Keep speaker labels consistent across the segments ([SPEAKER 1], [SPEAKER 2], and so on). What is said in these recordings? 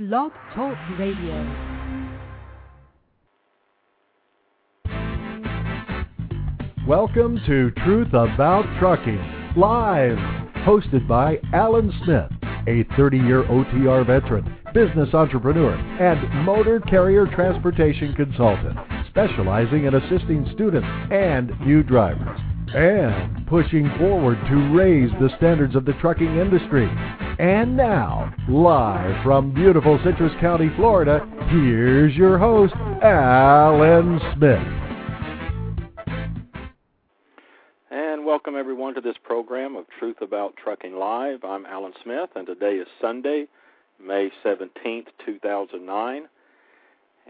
[SPEAKER 1] Blog Talk Radio.
[SPEAKER 2] Welcome to Truth About Trucking, live, hosted by Alan Smith, a 30 year OTR veteran, business entrepreneur, and motor carrier transportation consultant, specializing in assisting students and new drivers, and pushing forward to raise the standards of the trucking industry. And now, live from beautiful Citrus County, Florida, here's your host, Alan Smith.
[SPEAKER 3] And welcome everyone to this program of Truth About Trucking Live. I'm Alan Smith, and today is Sunday, May 17th, 2009.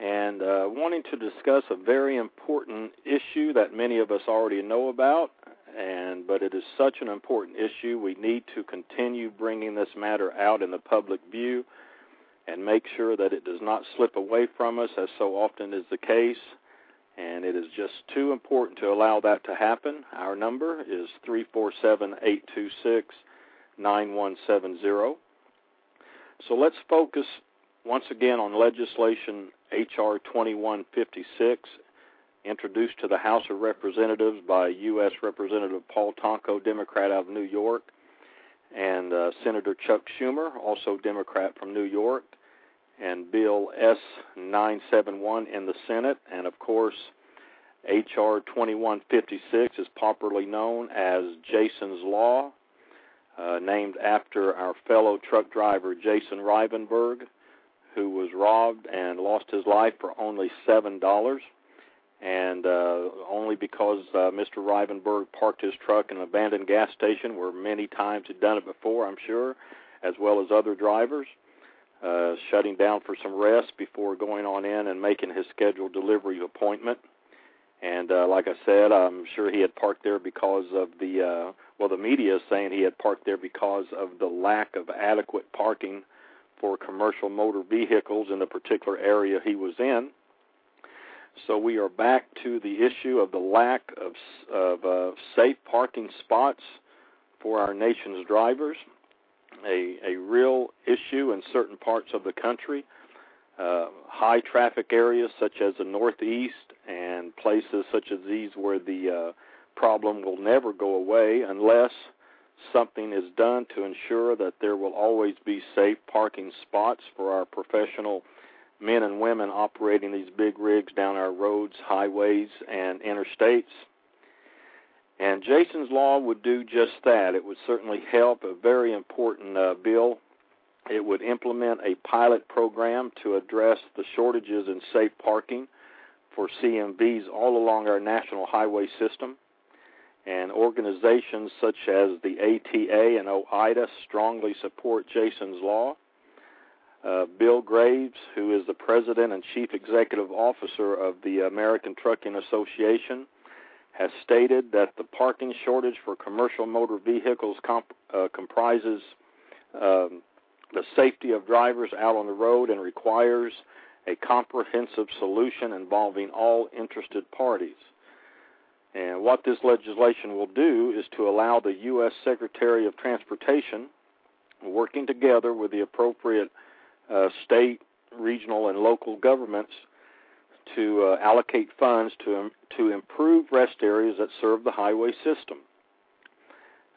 [SPEAKER 3] And uh, wanting to discuss a very important issue that many of us already know about, and but it is such an important issue, we need to continue bringing this matter out in the public view and make sure that it does not slip away from us, as so often is the case and it is just too important to allow that to happen. Our number is 347 826 9170. So let's focus once again on legislation H.R. 2156, introduced to the House of Representatives by U.S. Representative Paul Tonko, Democrat out of New York, and uh, Senator Chuck Schumer, also Democrat from New York and Bill S 971 in the Senate, and of course, H.R. 2156 is popularly known as Jason's Law, uh, named after our fellow truck driver Jason Rivenburg, who was robbed and lost his life for only seven dollars, and uh, only because uh, Mr. Rivenburg parked his truck in an abandoned gas station, where many times he'd done it before, I'm sure, as well as other drivers uh, shutting down for some rest before going on in and making his scheduled delivery appointment. And uh, like I said, I'm sure he had parked there because of the uh, well, the media is saying he had parked there because of the lack of adequate parking for commercial motor vehicles in the particular area he was in. So we are back to the issue of the lack of of uh, safe parking spots for our nation's drivers a, a real issue in certain parts of the country. Uh, high traffic areas such as the Northeast and places such as these where the uh, problem will never go away unless something is done to ensure that there will always be safe parking spots for our professional men and women operating these big rigs down our roads, highways, and interstates. And Jason's Law would do just that. It would certainly help, a very important uh, bill. It would implement a pilot program to address the shortages in safe parking for CMVs all along our national highway system. And organizations such as the ATA and OOIDA strongly support Jason's Law. Uh, Bill Graves, who is the president and chief executive officer of the American Trucking Association, has stated that the parking shortage for commercial motor vehicles comp- uh, comprises um, the safety of drivers out on the road and requires a comprehensive solution involving all interested parties. And what this legislation will do is to allow the U.S. Secretary of Transportation, working together with the appropriate uh, state, regional, and local governments, to uh, allocate funds to to improve rest areas that serve the highway system.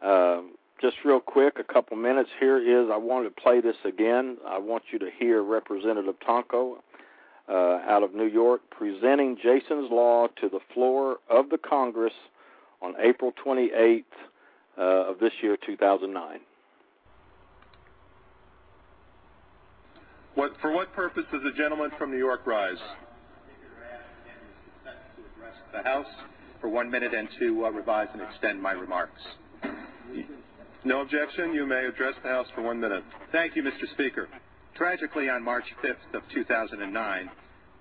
[SPEAKER 3] Uh, just real quick, a couple minutes here is I wanted to play this again. I want you to hear Representative Tonko uh, out of New York presenting Jason's Law to the floor of the Congress on April 28th uh, of this year, 2009.
[SPEAKER 4] For what purpose does the gentleman from New York rise? the House for one minute and to uh, revise and extend my remarks. No objection. You may address the House for one minute.
[SPEAKER 5] Thank you, Mr. Speaker. Tragically, on March 5th of 2009,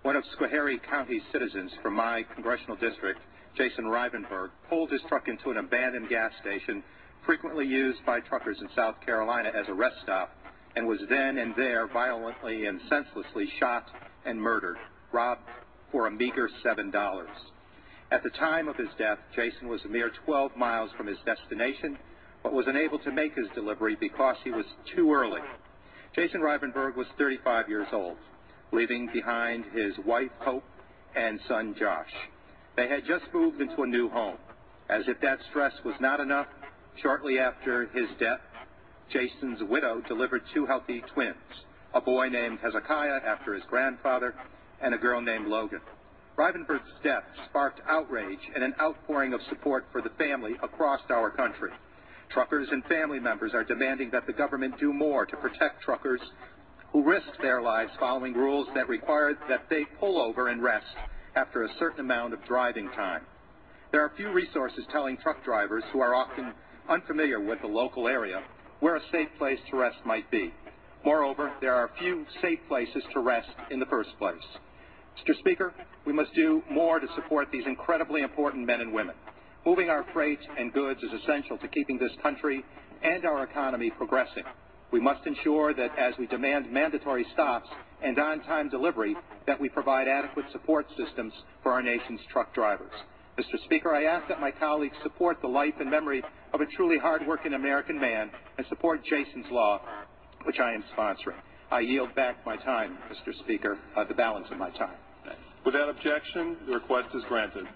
[SPEAKER 5] one of Schoharie County's citizens from my congressional district, Jason Rivenburg, pulled his truck into an abandoned gas station frequently used by truckers in South Carolina as a rest stop and was then and there violently and senselessly shot and murdered, robbed for a meager $7. At the time of his death, Jason was a mere 12 miles from his destination, but was unable to make his delivery because he was too early.
[SPEAKER 4] Jason Rivenburg was 35 years old, leaving behind his wife, Hope, and son, Josh. They had just moved into a new home. As if that stress was not enough, shortly after his death, Jason's widow delivered two healthy twins, a boy named Hezekiah after his grandfather, and a girl named Logan. Rivenburg's death sparked outrage and an outpouring of support for the family across our country. Truckers and family members are demanding that the government do more to protect truckers who risk their lives following rules that require that they pull over and rest after a certain amount of driving time. There are few resources telling truck drivers who are often unfamiliar with the local area where a safe place to rest might be. Moreover, there are few safe places to rest in the first place. Mr. Speaker, we must do more to support these incredibly important men and women. Moving our freight and goods is essential to keeping this country and our economy progressing. We must ensure that as we demand mandatory stops and on-time delivery, that we provide adequate support systems for our nation's truck drivers. Mr. Speaker, I ask that my colleagues support the life and memory of a truly hardworking American man and support Jason's Law, which I am sponsoring. I yield back my time, Mr. Speaker, uh, the balance of my time.
[SPEAKER 5] Without objection, the request is granted.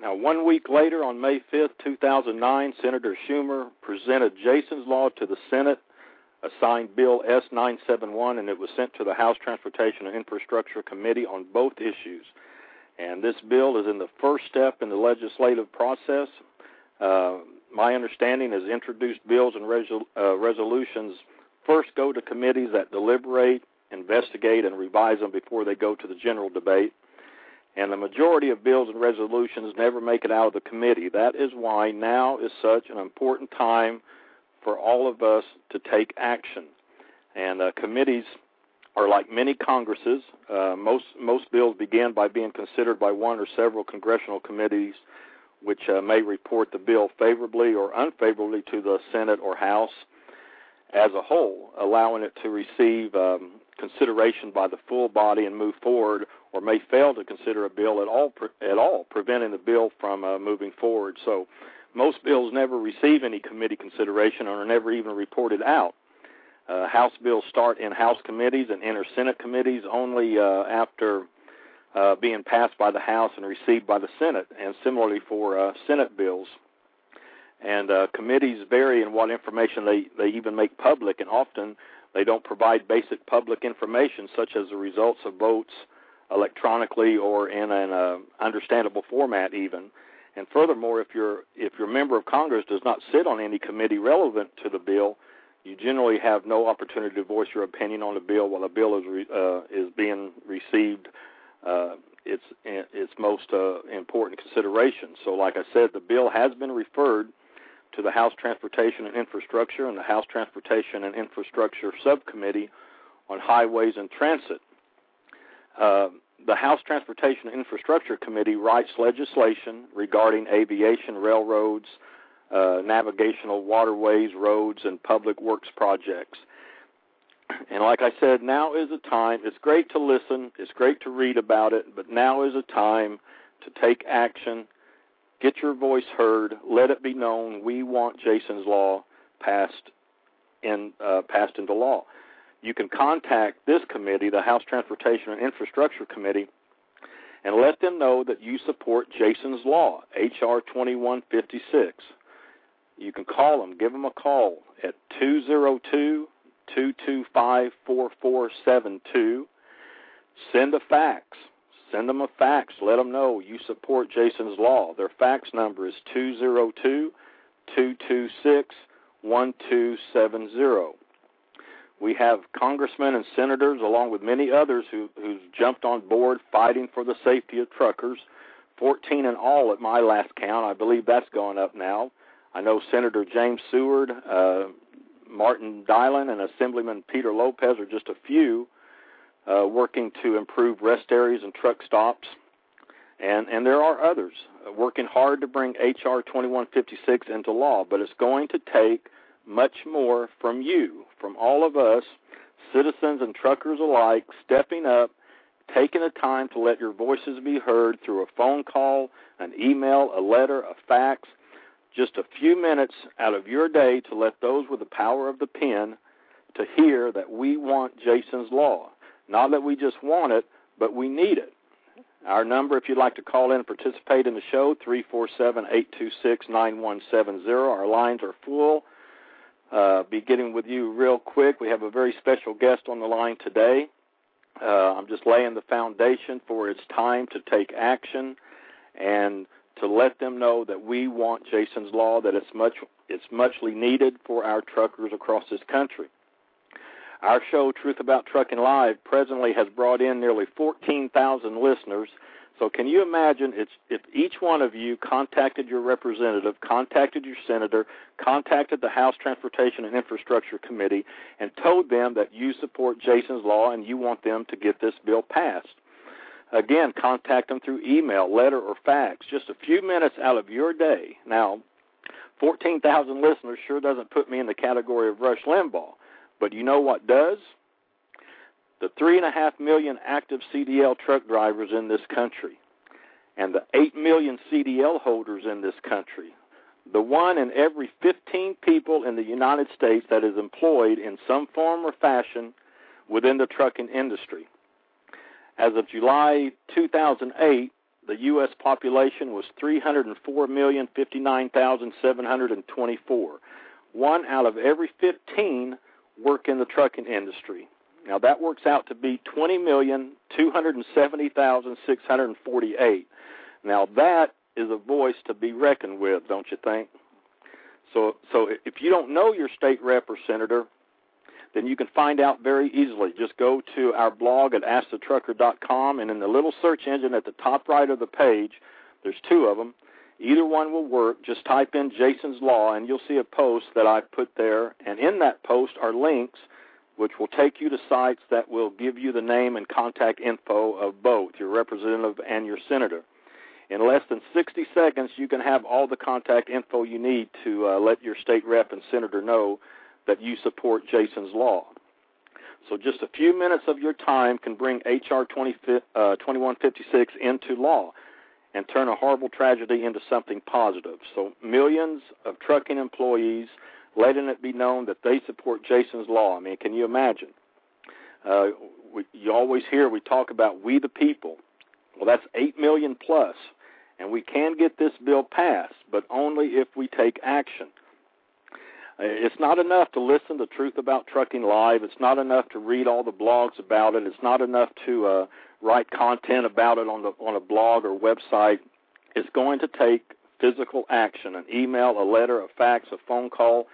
[SPEAKER 3] Now, one week later, on May 5, 2009, Senator Schumer presented Jason's Law to the Senate, assigned Bill S 971, and it was sent to the House Transportation and Infrastructure Committee on both issues. And this bill is in the first step in the legislative process. Uh, my understanding is introduced bills and resol- uh, resolutions first go to committees that deliberate, investigate, and revise them before they go to the general debate and the majority of bills and resolutions never make it out of the committee. That is why now is such an important time for all of us to take action. And uh, committees are like many Congresses. Uh, most most bills begin by being considered by one or several congressional committees, which uh, may report the bill favorably or unfavorably to the Senate or House as a whole, allowing it to receive um, consideration by the full body and move forward, or may fail to consider a bill at all, at all, preventing the bill from uh, moving forward. So, most bills never receive any committee consideration or are never even reported out. Uh, House bills start in House committees and enter Senate committees only uh, after uh, being passed by the House and received by the Senate, and similarly for uh, Senate bills. And uh, committees vary in what information they, they even make public, and often they don't provide basic public information, such as the results of votes electronically or in an uh, understandable format, even. And furthermore, if your if your member of Congress does not sit on any committee relevant to the bill, you generally have no opportunity to voice your opinion on a bill while the bill is re, uh, is being received. Uh, its its most uh, important consideration. So, like I said, the bill has been referred to the House Transportation and Infrastructure and the House Transportation and Infrastructure Subcommittee on Highways and Transit. Uh, the House Transportation and Infrastructure Committee writes legislation regarding aviation, railroads, uh, navigational waterways, roads, and public works projects. And like I said, now is a time. It's great to listen, it's great to read about it, but now is a time to take action Get your voice heard. Let it be known we want Jason's Law passed in uh, passed into law. You can contact this committee, the House Transportation and Infrastructure Committee, and let them know that you support Jason's Law, H.R. 2156. You can call them, give them a call at 202 225 4472. Send a fax Send them a fax. Let them know you support Jason's Law. Their fax number is 202 226 1270. We have congressmen and senators, along with many others, who, who's jumped on board fighting for the safety of truckers. 14 in all at my last count. I believe that's going up now. I know Senator James Seward, uh, Martin Dilan, and Assemblyman Peter Lopez are just a few uh, working to improve rest areas and truck stops. And, and there are others uh, working hard to bring H.R. 2156 into law, but it's going to take much more from you, from all of us, citizens and truckers alike, stepping up, taking the time to let your voices be heard through a phone call, an email, a letter, a fax, just a few minutes out of your day to let those with the power of the pen to hear that we want Jason's Law. Not that we just want it, but we need it. Our number, if you'd like to call in and participate in the show, 347-826-9170. Our lines are full. Uh, be getting with you real quick. We have a very special guest on the line today. Uh, I'm just laying the foundation for it's time to take action and to let them know that we want Jason's Law, that it's much it's muchly needed for our truckers across this country. Our show, Truth About Trucking Live, presently has brought in nearly 14,000 listeners. So, can you imagine if each one of you contacted your representative, contacted your senator, contacted the House Transportation and Infrastructure Committee, and told them that you support Jason's Law and you want them to get this bill passed? Again, contact them through email, letter, or fax. Just a few minutes out of your day. Now, 14,000 listeners sure doesn't put me in the category of Rush Limbaugh. But you know what does? The three and a half million active CDL truck drivers in this country, and the eight million CDL holders in this country, the one in every 15 people in the United States that is employed in some form or fashion within the trucking industry. As of July 2008, the U.S. population was 304,059,724. One out of every 15 work in the trucking industry. Now that works out to be twenty million two hundred and seventy thousand six hundred and forty-eight. Now that is a voice to be reckoned with, don't you think? So, so if you don't know your state rep or senator, then you can find out very easily. Just go to our blog at AskTheTrucker.com, and in the little search engine at the top right of the page, there's two of them. Either one will work. Just type in Jason's Law, and you'll see a post that I've put there. And in that post are links which will take you to sites that will give you the name and contact info of both your representative and your senator. In less than 60 seconds, you can have all the contact info you need to uh, let your state rep and senator know that you support Jason's Law. So just a few minutes of your time can bring H.R. 20, uh, 2156 into law and turn a horrible tragedy into something positive. So, millions of trucking employees letting it be known that they support Jason's Law. I mean, can you imagine? Uh, we, you always hear we talk about we the people. Well, that's 8 million plus, and we can get this bill passed, but only if we take action. It's not enough to listen to Truth About Trucking Live. It's not enough to read all the blogs about it. It's not enough to uh, write content about it on the on a blog or website. It's going to take physical action: an email, a letter, a fax, a phone call.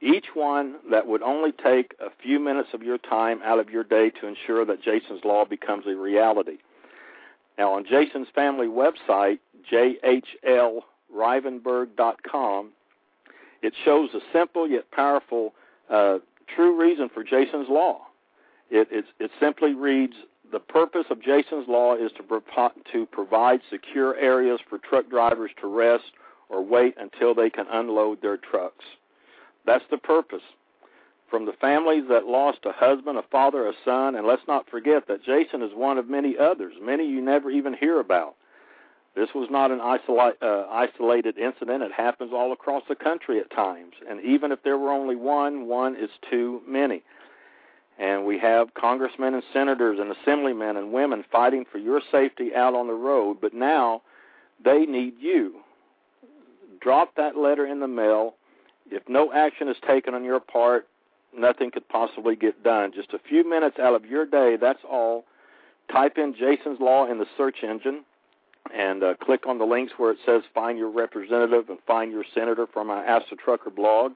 [SPEAKER 3] Each one that would only take a few minutes of your time out of your day to ensure that Jason's Law becomes a reality. Now, on Jason's family website, jhlrivenburg.com, it shows a simple yet powerful, uh, true reason for Jason's Law. It, it, it simply reads the purpose of Jason's Law is to, pro- to provide secure areas for truck drivers to rest or wait until they can unload their trucks. That's the purpose. From the families that lost a husband, a father, a son, and let's not forget that Jason is one of many others, many you never even hear about. This was not an isolate, uh, isolated incident. It happens all across the country at times. And even if there were only one, one is too many. And we have congressmen and senators and assemblymen and women fighting for your safety out on the road, but now they need you. Drop that letter in the mail. If no action is taken on your part, nothing could possibly get done. Just a few minutes out of your day, that's all. Type in Jason's Law in the search engine and uh, click on the links where it says find your representative and find your senator from our Ask the Trucker blog.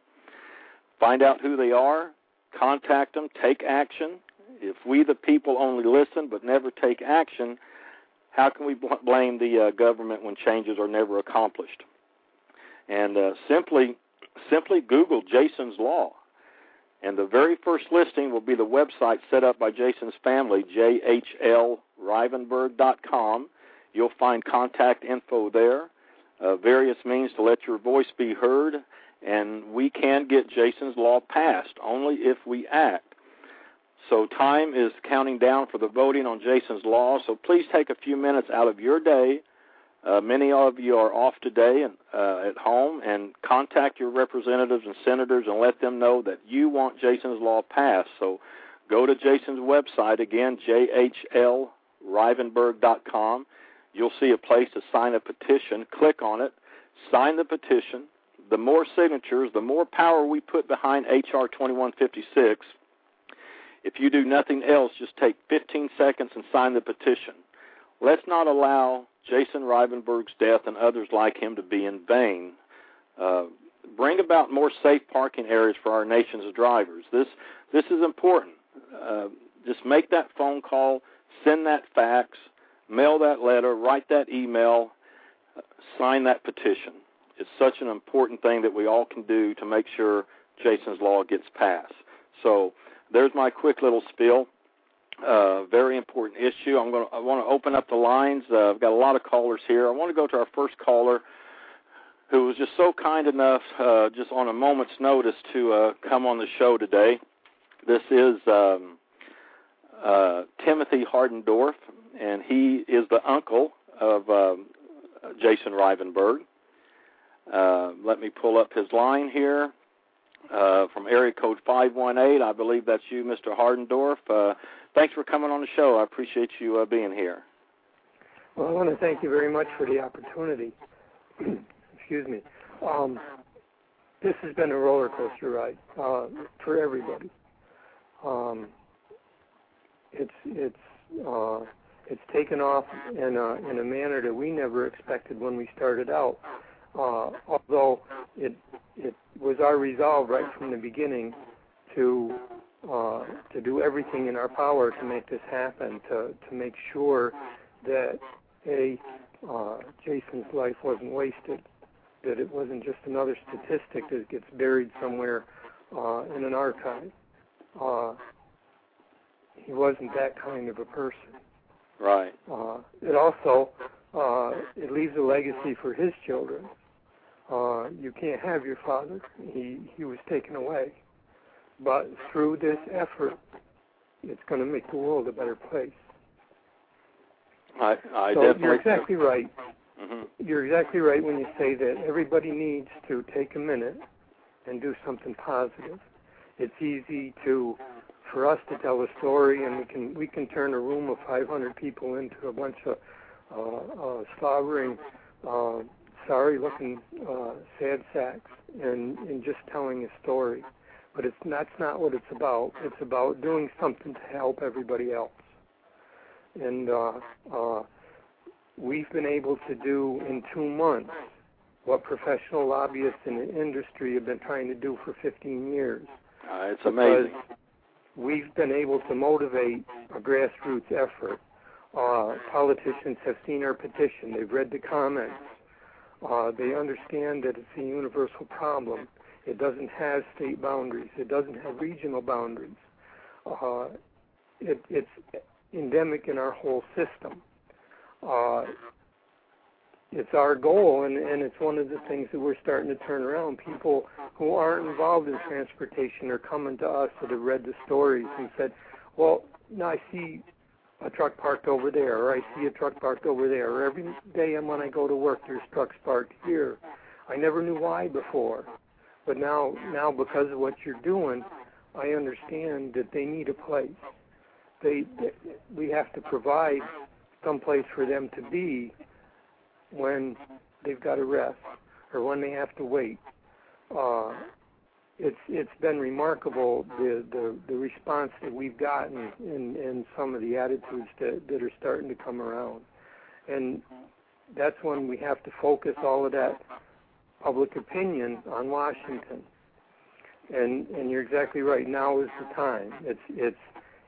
[SPEAKER 3] Find out who they are, contact them, take action. If we, the people, only listen but never take action, how can we bl- blame the uh, government when changes are never accomplished? And uh, simply, simply Google Jason's Law, and the very first listing will be the website set up by Jason's family, jhlrivenburg.com. You'll find contact info there, uh, various means to let your voice be heard, and we can get Jason's Law passed only if we act. So time is counting down for the voting on Jason's Law, so please take a few minutes out of your day, Uh, many of you are off today and uh, at home, and contact your representatives and senators and let them know that you want Jason's law passed. So go to Jason's website again, jhlrivenburg.com. You'll see a place to sign a petition. Click on it, sign the petition. The more signatures, the more power we put behind H.R. 2156. If you do nothing else, just take 15 seconds and sign the petition. Let's not allow Jason Rivenburg's death and others like him to be in vain. Uh, bring about more safe parking areas for our nation's drivers. This this is important. Uh, just make that phone call, send that fax, mail that letter, write that email, sign that petition. It's such an important thing that we all can do to make sure Jason's law gets passed. So there's my quick little spiel. Uh, very important issue. I'm going. To, I want to open up the lines. Uh, I've got a lot of callers here. I want to go to our first caller, who was just so kind enough, uh, just on a moment's notice, to uh, come on the show today. This is um, uh, Timothy Hardendorf, and he is the uncle of um, Jason Rivenburg. Uh, let me pull up his line here uh, from area code 518. I believe that's you, Mr. Hardendorf. Uh, thanks for coming on the show. I appreciate you uh, being here.
[SPEAKER 6] Well, I want to thank you very much for the opportunity. Excuse me. Um, this has been a roller coaster ride uh, for everybody. Um, it's it's uh, it's taken off in a in a manner that we never expected when we started out. Uh, although it it was our resolve right from the beginning to uh, to do everything in our power to make this happen, to to make sure that a uh, Jason's life wasn't wasted, that it wasn't just another statistic that gets buried somewhere uh, in an archive. Uh, he wasn't that kind of a person.
[SPEAKER 3] Right.
[SPEAKER 6] Uh, it also uh, it leaves a legacy for his children. Uh, you can't have your father. He he was taken away, but through this effort, it's going to make the world a better place.
[SPEAKER 3] I I
[SPEAKER 6] so
[SPEAKER 3] definitely.
[SPEAKER 6] You're exactly right.
[SPEAKER 3] Mm-hmm.
[SPEAKER 6] You're exactly right when you say that everybody needs to take a minute and do something positive. It's easy to for us to tell a story, and we can we can turn a room of 500 people into a bunch of uh, uh, slobbering, uh, sorry-looking uh, sad sacks, and in just telling a story. But it's that's not what it's about. It's about doing something to help everybody else. And uh, uh, we've been able to do in two months what professional lobbyists in the industry have been trying to do for 15 years.
[SPEAKER 3] Uh, it's amazing.
[SPEAKER 6] We've been able to motivate a grassroots effort. Uh, politicians have seen our petition. They've read the comments. Uh, they understand that it's a universal problem. It doesn't have state boundaries. It doesn't have regional boundaries. Uh, it, it's endemic in our whole system. It's our goal, and, and it's one of the things that we're starting to turn around. People who aren't involved in transportation are coming to us that have read the stories and said, "Well, now I see a truck parked over there, or I see a truck parked over there, or every day when I go to work, there's trucks parked here. I never knew why before, but now, now because of what you're doing, I understand that they need a place. They, they we have to provide some place for them to be when they've got to rest or when they have to wait. Uh, it's it's been remarkable the, the the response that we've gotten and and some of the attitudes that that are starting to come around, and that's when we have to focus all of that public opinion on Washington. And and you're exactly right. Now is the time. It's it's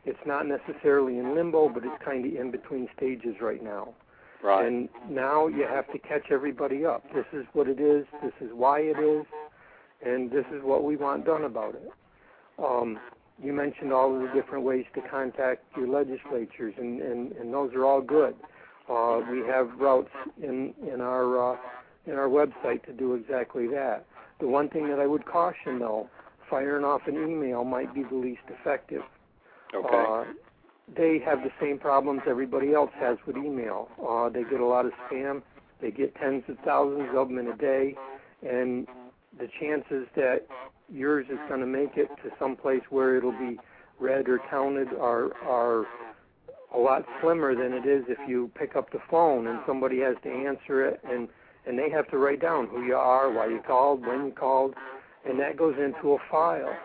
[SPEAKER 6] it's not necessarily in limbo, but it's kind of in between stages right now.
[SPEAKER 3] Right.
[SPEAKER 6] And now you have to catch everybody up. This is what it is. This is why it is, and this is what we want done about it. Um, you mentioned all of the different ways to contact your legislatures, and, and, and those are all good. Uh, we have routes in in our uh, in our website to do exactly that. The one thing that I would caution, though, firing off an email might be the least effective.
[SPEAKER 3] Okay.
[SPEAKER 6] Uh, they have the same problems everybody else has with email. Uh, they get a lot of spam They get tens of thousands of them in a day, and the chances that yours is going to make it to some place where it'll be read or counted are are a lot slimmer than it is if you pick up the phone and somebody has to answer it and and they have to write down who you are, why you called, when you called, and that goes into a file.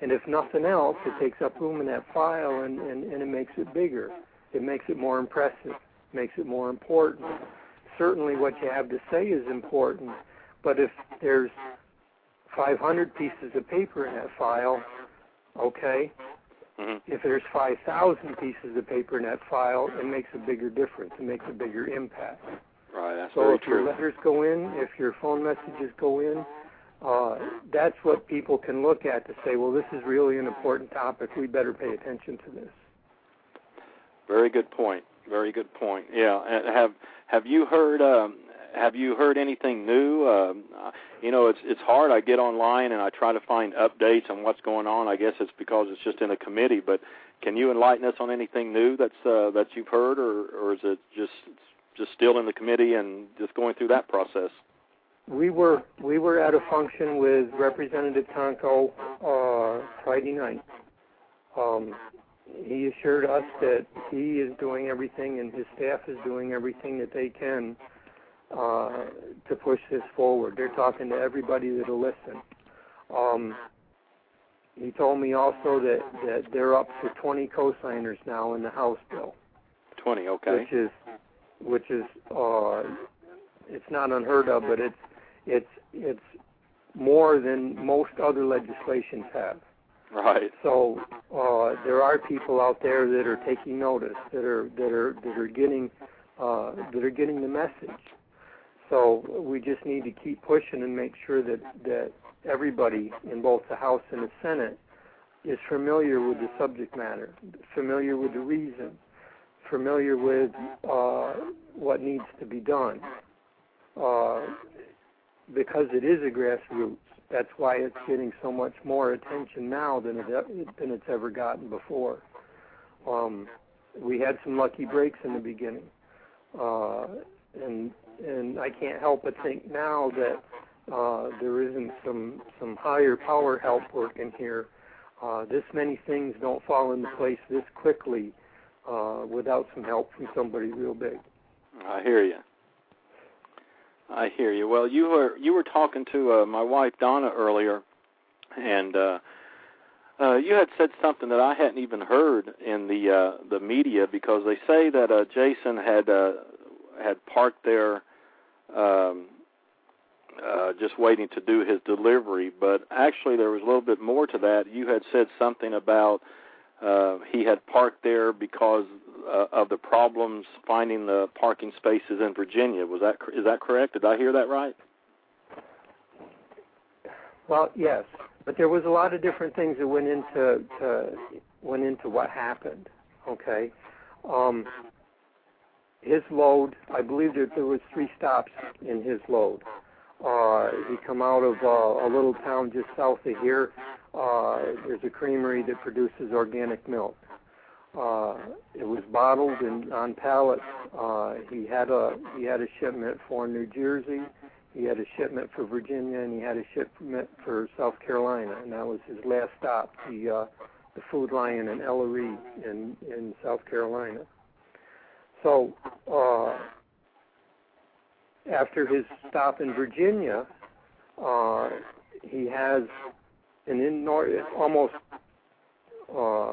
[SPEAKER 6] And if nothing else, it takes up room in that file and, and, and it makes it bigger. It makes it more impressive, makes it more important. Certainly what you have to say is important, but if there's 500 pieces of paper in that file, okay,
[SPEAKER 3] Mm-hmm.
[SPEAKER 6] if there's 5,000 pieces of paper in that file, it makes a bigger difference. It makes a bigger impact.
[SPEAKER 3] Right, that's
[SPEAKER 6] So
[SPEAKER 3] very
[SPEAKER 6] if your letters go in, if your phone messages go in, uh, that's what people can look at to say, well, this is really an important topic. We better pay attention to this.
[SPEAKER 3] Very good point. Very good point. Yeah. And have have you heard um, have you heard anything new? Um, uh, you know, it's it's hard. I get online and I try to find updates on what's going on. I guess it's because it's just in a committee. But can you enlighten us on anything new that's uh, that you've heard, or or is it just just still in the committee and just going through that process?
[SPEAKER 6] We were we were at a function with Representative Tonko uh, Friday night. Um, he assured us that he is doing everything and his staff is doing everything that they can uh, to push this forward. They're talking to everybody that'll listen. Um, he told me also that, that they're up to 20 co-signers now in the House bill
[SPEAKER 3] Twenty. Okay.
[SPEAKER 6] which is which is uh it's not unheard of but it's it's it's more than most other legislations have
[SPEAKER 3] Right.
[SPEAKER 6] so uh there are people out there that are taking notice that are that are that are getting uh that are getting the message so we just need to keep pushing and make sure that that everybody in both the house and the senate is familiar with the subject matter familiar with the reason familiar with uh, what needs to be done. Uh, because it is a grassroots, that's why it's getting so much more attention now than it than it's ever gotten before. Um, we had some lucky breaks in the beginning, uh, and and I can't help but think now that uh, there isn't some some higher power help working here. Uh, this many things don't fall into place this quickly uh, without some help from somebody real big.
[SPEAKER 3] I hear you. I hear you. Well, you were you were talking to uh, my wife Donna earlier, and uh, uh, you had said something that I hadn't even heard in the uh, the media because they say that uh, Jason had uh, had parked there, um, uh, just waiting to do his delivery. But actually, there was a little bit more to that. You had said something about uh, he had parked there because uh, of the problems finding the parking spaces in Virginia. Was that is that correct? Did I hear that right?
[SPEAKER 6] Well, yes, but there was a lot of different things that went into to, went into what happened. Okay, um, his load. I believe that there was three stops in his load. Uh, he come out of uh, a little town just south of here. Uh, there's a creamery that produces organic milk. Uh, it was bottled and on pallets. Uh, he had a he had a shipment for New Jersey, he had a shipment for Virginia, and he had a shipment for South Carolina, and that was his last stop, the uh, the Food Lion in Elloree in in South Carolina. So uh, after his stop in Virginia, uh, he has an in almost uh,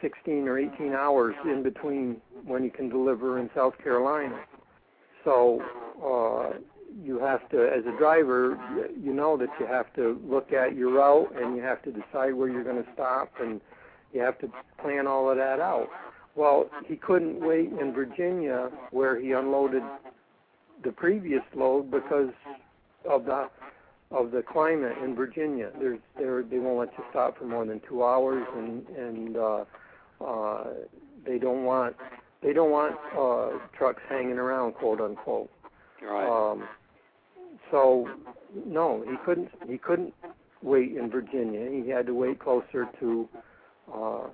[SPEAKER 6] 16 or 18 hours in between when you can deliver in South Carolina. So uh, you have to, as a driver, you know that you have to look at your route and you have to decide where you're going to stop and you have to plan all of that out. Well, he couldn't wait in Virginia where he unloaded the previous load because of the of the climate in Virginia. There's there they won't let you stop for more than two hours, and and uh, uh, they don't want they don't want uh, trucks hanging around, quote unquote.
[SPEAKER 3] Right.
[SPEAKER 6] Um, so no, he couldn't he couldn't wait in Virginia. He had to wait closer to uh,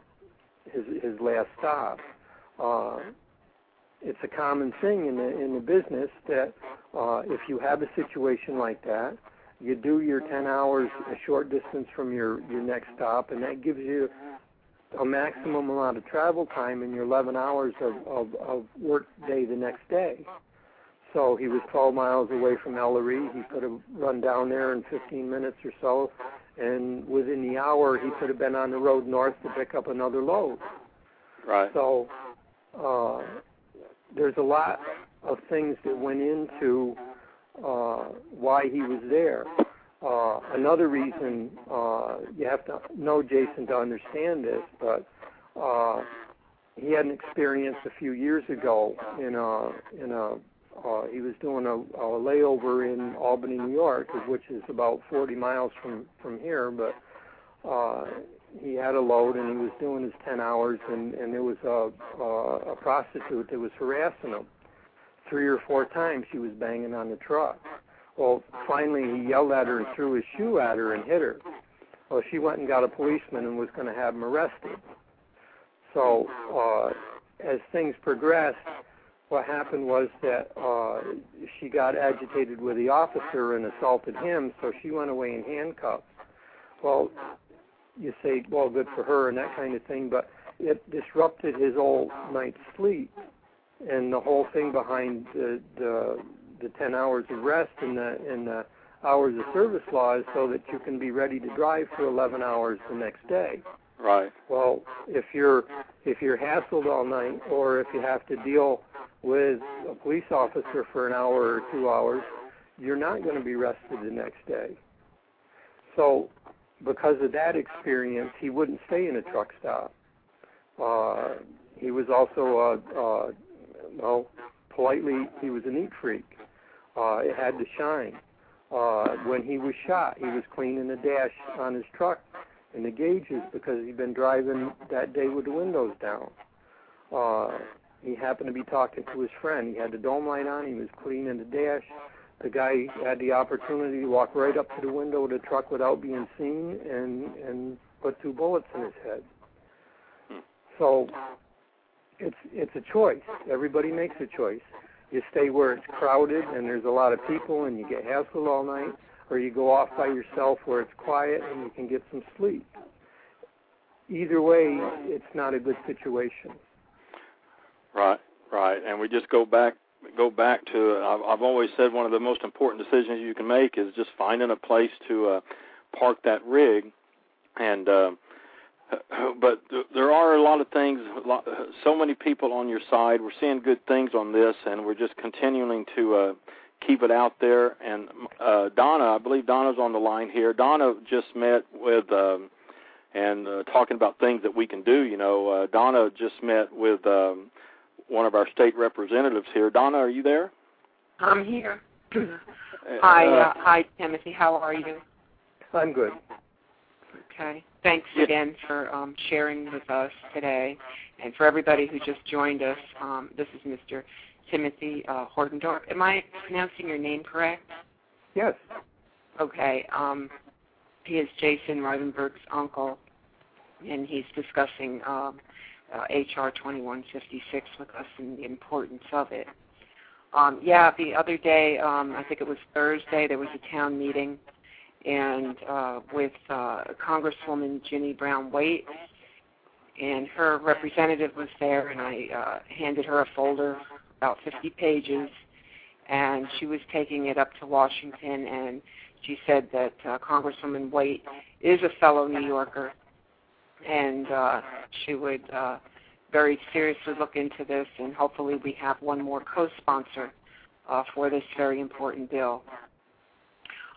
[SPEAKER 6] his his last stop. Uh, it's a common thing in the in the business that uh, if you have a situation like that, you do your 10 hours a short distance from your your next stop, and that gives you a maximum amount of travel time in your 11 hours of, of, of work day the next day. So he was 12 miles away from Elloree. He could have run down there in 15 minutes or so, and within the hour he could have been on the road north to pick up another load.
[SPEAKER 3] Right.
[SPEAKER 6] So uh, there's a lot of things that went into uh, why he was there. Uh, another reason uh, you have to know Jason to understand this, but uh, he had an experience a few years ago in a in a uh, he was doing a, a layover in Albany, New York, which is about 40 miles from from here, but uh, he had a load and he was doing his 10 hours, and and there was a uh, a prostitute that was harassing him. Three or four times she was banging on the truck. Well, finally he yelled at her and threw his shoe at her and hit her. Well, she went and got a policeman and was going to have him arrested. So uh, as things progressed, what happened was that uh, she got agitated with the officer and assaulted him, so she went away in handcuffs. Well, you say, well, good for her and that kind of thing, but it disrupted his whole night's sleep, and the whole thing behind the the, the 10 hours of rest and the and the hours of service laws so that you can be ready to drive for 11 hours the next day.
[SPEAKER 3] Right.
[SPEAKER 6] Well, if you're if you're hassled all night, or if you have to deal with a police officer for an hour or two hours, you're not going to be rested the next day. So, because of that experience, he wouldn't stay in a truck stop. Uh, he was also, uh, uh, well, politely, he was a neat freak. Uh, it had to shine. Uh, when he was shot, he was cleaning the dash on his truck and the gauges because he'd been driving that day with the windows down. Uh, he happened to be talking to his friend. He had the dome light on. He was cleaning the dash. The guy had the opportunity to walk right up to the window of the truck without being seen and and put two bullets in his head. So it's it's a choice. Everybody makes a choice. You stay where it's crowded and there's a lot of people and you get hassled all night, or you go off by yourself where it's quiet and you can get some sleep. Either way, it's not a good situation.
[SPEAKER 3] Right, right, and we just go back go back to I've, I've always said one of the most important decisions you can make is just finding a place to uh, park that rig, and uh, but there are a lot of things. So many people on your side. We're seeing good things on this, and we're just continuing to uh, keep it out there. And uh, Donna, I believe Donna's on the line here. Donna just met with. Um, and uh, talking about things that we can do, you know, uh, Donna just met with um, one of our state representatives here. Donna, are you there?
[SPEAKER 7] I'm here. hi, uh, hi, Timothy. How are you?
[SPEAKER 6] I'm good.
[SPEAKER 7] Okay. Thanks again for um, sharing with us today, and for everybody who just joined us. Um, this is Mr. Timothy uh, Hordendorf. Am I pronouncing your name correct?
[SPEAKER 6] Yes.
[SPEAKER 7] Okay. Um, he is Jason Rivenburg's uncle, and he's discussing um, uh, HR 2156 with us and the importance of it. Um, yeah, the other day, um, I think it was Thursday, there was a town meeting, and uh, with uh, Congresswoman Ginny Brown Waite, and her representative was there, and I uh, handed her a folder about 50 pages, and she was taking it up to Washington, and she said that uh, Congresswoman Waite is a fellow New Yorker, and uh, she would uh, very seriously look into this, and hopefully we have one more co-sponsor uh, for this very important bill.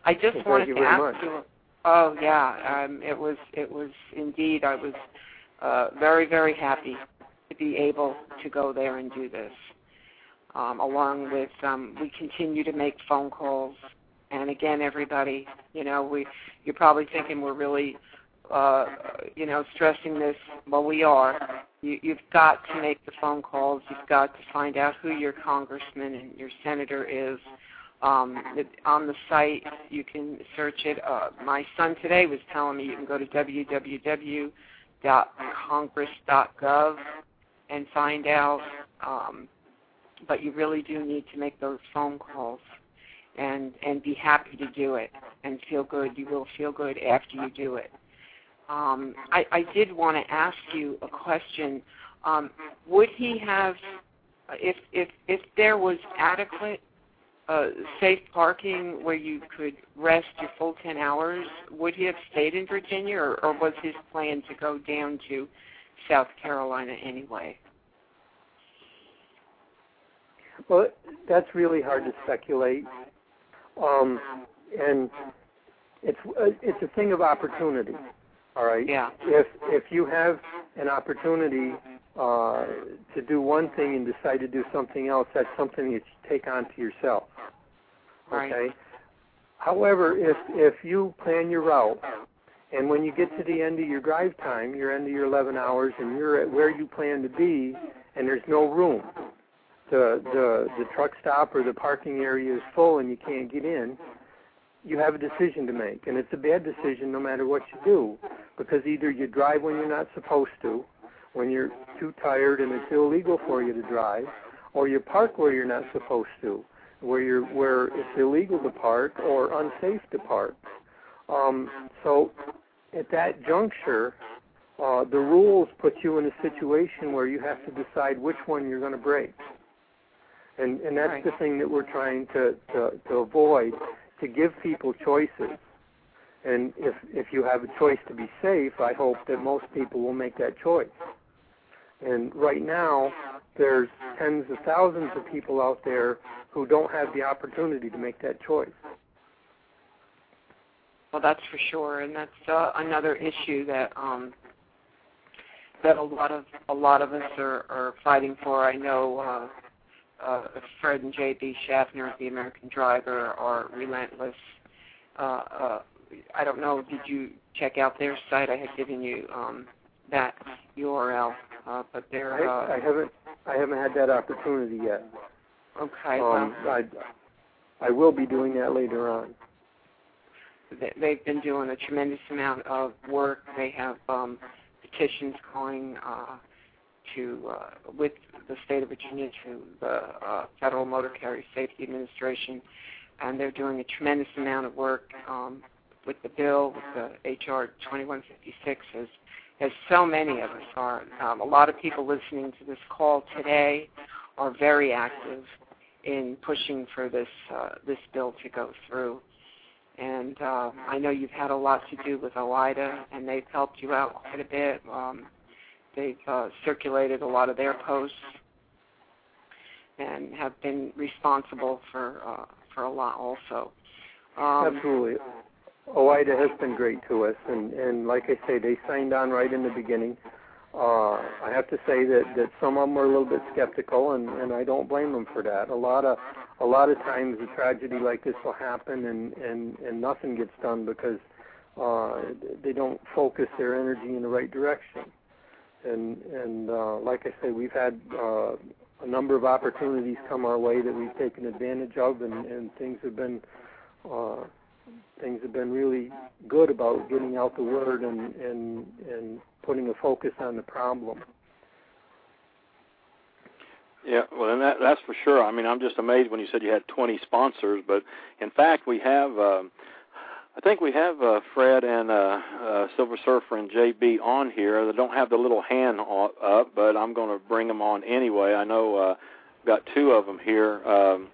[SPEAKER 7] I just
[SPEAKER 6] well,
[SPEAKER 7] wanted
[SPEAKER 6] to
[SPEAKER 7] ask
[SPEAKER 6] much.
[SPEAKER 7] you. Oh yeah, um, it was it was indeed. I was uh, very very happy to be able to go there and do this. Um, along with um, we continue to make phone calls, and again, everybody, you know, we you're probably thinking we're really uh, you know, stressing this. Well, we are. You, you've got to make the phone calls. You've got to find out who your congressman and your senator is. Um, on the site, you can search it. Uh, my son today was telling me you can go to www.congress.gov and find out um, but you really do need to make those phone calls and and be happy to do it and feel good. You will feel good after you do it. Um, I, I did want to ask you a question. Um, would he have, if if if there was adequate uh, safe parking where you could rest your full 10 hours, would he have stayed in Virginia or, or was his plan to go down to South Carolina anyway?
[SPEAKER 6] Well, that's really hard to speculate. Um, and it's uh, it's a thing of opportunity. All right.
[SPEAKER 7] Yeah.
[SPEAKER 6] If if you have an opportunity uh, to do one thing and decide to do something else, that's something that you take on to yourself.
[SPEAKER 7] Right.
[SPEAKER 6] Okay. However, if if you plan your route and when you get to the end of your drive time, your end of your 11 hours, and you're at where you plan to be, and there's no room, the the the truck stop or the parking area is full and you can't get in, you have a decision to make, and it's a bad decision no matter what you do, because either you drive when you're not supposed to, when you're too tired and it's illegal for you to drive, or you park where you're not supposed to, where you're where it's illegal to park or unsafe to park. Um, so at that juncture, uh, the rules put you in a situation where you have to decide which one you're going to break. And, and that's
[SPEAKER 7] right.
[SPEAKER 6] the thing that we're trying to, to, to avoid, to give people choices. And if, if you have a choice to be safe, I hope that most people will make that choice. And right now, there's tens of thousands of people out there who don't have the opportunity to make that choice.
[SPEAKER 7] Well, that's for sure, and that's uh, another issue that um, that a lot of a lot of us are, are fighting for. I know uh, uh, Fred and J.B. Schaffner, of the American Driver, are relentless. Uh, uh, I don't know. Did you check out their site? I had given you um, that URL, uh, but they're. Uh,
[SPEAKER 6] I, I haven't I haven't had that opportunity yet.
[SPEAKER 7] okay.
[SPEAKER 6] Um,
[SPEAKER 7] well,
[SPEAKER 6] I I will be doing that later on.
[SPEAKER 7] they- they've been doing a tremendous amount of work. They have um, petitions going uh, to uh, with the state of Virginia to the uh, Federal Motor Carrier Safety Administration, and they're doing a tremendous amount of work um, with the bill, with the HR 2156, as as so many of us are. Um, a lot of people listening to this call today are very active in pushing for this uh, this bill to go through and uh, I know you've had a lot to do with OOIDA, and they've helped you out quite a bit. Um, they've uh, circulated a lot of their posts and have been responsible for uh, for a lot also. Um,
[SPEAKER 6] Absolutely. OOIDA has been great to us, and, and like I say, they signed on right in the beginning. Uh, I have to say that, that some of them were a little bit skeptical, and, and I don't blame them for that. A lot of a lot of times a tragedy like this will happen, and, and, and nothing gets done because uh, they don't focus their energy in the right direction. And and uh, like I say, we've had uh, a number of opportunities come our way that we've taken advantage of, and, and things have been uh, things have been really good about getting out the word and and and putting a focus on the problem.
[SPEAKER 3] Yeah, well, and that, that's for sure. I mean, I'm just amazed when you said you had 20 sponsors, but in fact, we have. Um, I think we have uh, Fred and uh, uh, Silver Surfer and JB on here. They don't have the little hand up, but I'm going to bring them on anyway. I know uh, got two of them here. Um,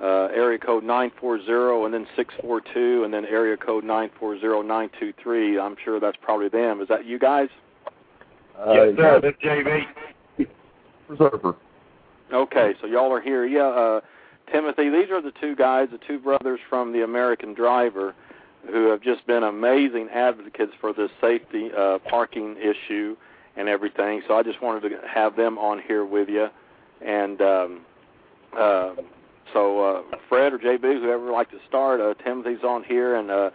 [SPEAKER 3] uh, area code 940 and then 642 and then area code 940923. I'm sure that's probably them. Is that you guys?
[SPEAKER 8] Uh, yes, sir. That's JB.
[SPEAKER 9] Surfer.
[SPEAKER 3] Okay, so y'all are here. Yeah, uh, Timothy, these are the two guys, the two brothers from the American Driver, who have just been amazing advocates for this safety uh, parking issue and everything. So I just wanted to have them on here with you. And um, uh, so uh, Fred or JB, whoever would like to start, uh, Timothy's on here, and uh,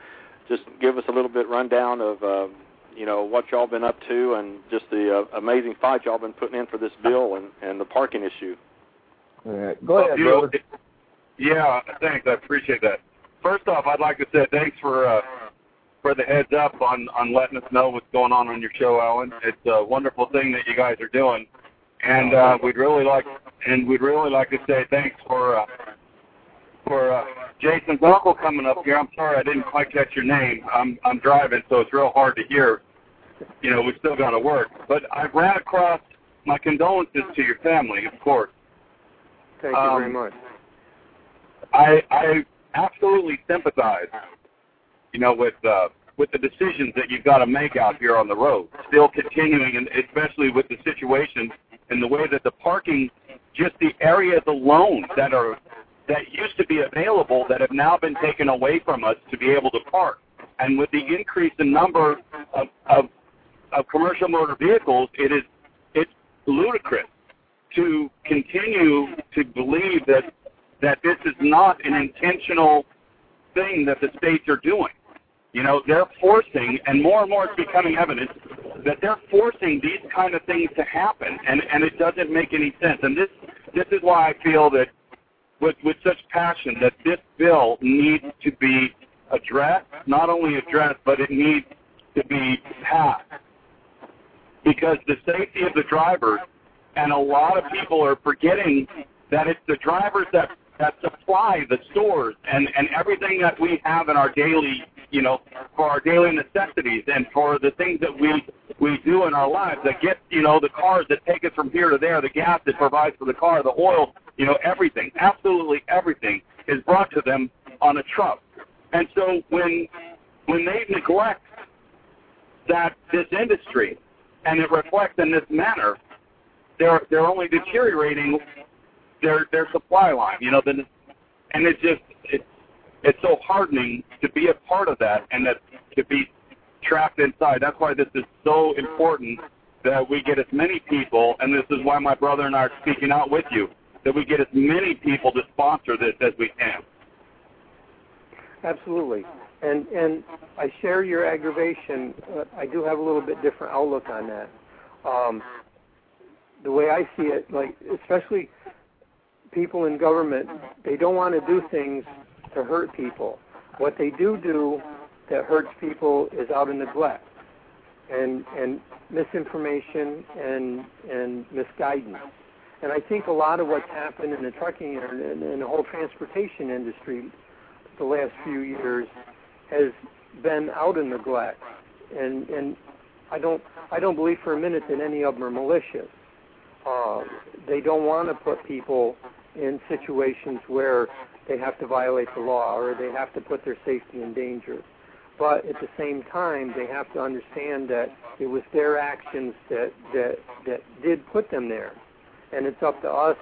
[SPEAKER 3] just give us a little bit rundown of. Uh, you know what y'all been up to and just the uh, amazing fight y'all been putting in for this bill and, and the parking issue.
[SPEAKER 9] All right. Go ahead,
[SPEAKER 8] well,
[SPEAKER 9] brother.
[SPEAKER 8] Yeah, thanks. I appreciate that. First off, I'd like to say thanks for uh, for the heads up on on letting us know what's going on on your show, Alan. It's a wonderful thing that you guys are doing, and uh, we'd really like and we'd really like to say thanks for uh, for uh, Jason's uncle coming up here. I'm sorry I didn't quite catch your name. I'm I'm driving, so it's real hard to hear. You know, we still got to work. But I ran across my condolences to your family, of course.
[SPEAKER 6] Thank you
[SPEAKER 8] Um,
[SPEAKER 6] very much.
[SPEAKER 8] I I absolutely sympathize. You know, with uh, with the decisions that you've got to make out here on the road. Still continuing, and especially with the situation and the way that the parking, just the areas alone that are that used to be available that have now been taken away from us to be able to park. And with the increase in number of, of, of commercial motor vehicles, it is it's ludicrous to continue to believe that that this is not an intentional thing that the states are doing. You know, they're forcing, and more and more it's becoming evident that they're forcing these kind of things to happen, and and it doesn't make any sense. And this this is why I feel that with with such passion that this bill needs to be addressed, not only addressed, but it needs to be passed because the safety of the drivers, and a lot of people are forgetting that it's the drivers that that supply the stores and and everything that we have in our daily you know for our daily necessities and for the things that we we do in our lives that get you know the cars that take us from here to there the gas that provides for the car the oil you know everything absolutely everything is brought to them on a truck and so when when they neglect that this industry and it reflects in this manner they're they're only deteriorating their their supply line. You know, the, and it's just it's so hardening to be a part of that and that to be trapped inside. That's why this is so important that we get as many people, and this is why my brother and I are speaking out with you, that we get as many people to sponsor this as we can.
[SPEAKER 6] Absolutely. And and I share your aggravation. Uh, I do have a little bit different outlook on that. Um, the way I see it, like especially people in government, they don't want to do things to hurt people. What they do do that hurts people is out of neglect and and misinformation and and misguidance. And I think a lot of what's happened in the trucking and, and, and the whole transportation industry the last few years has been out of neglect. And and I don't I don't believe for a minute that any of them are malicious. Uh, they don't want to put people in situations where they have to violate the law or they have to put their safety in danger. But at the same time, they have to understand that it was their actions that that that did put them there, and it's up to us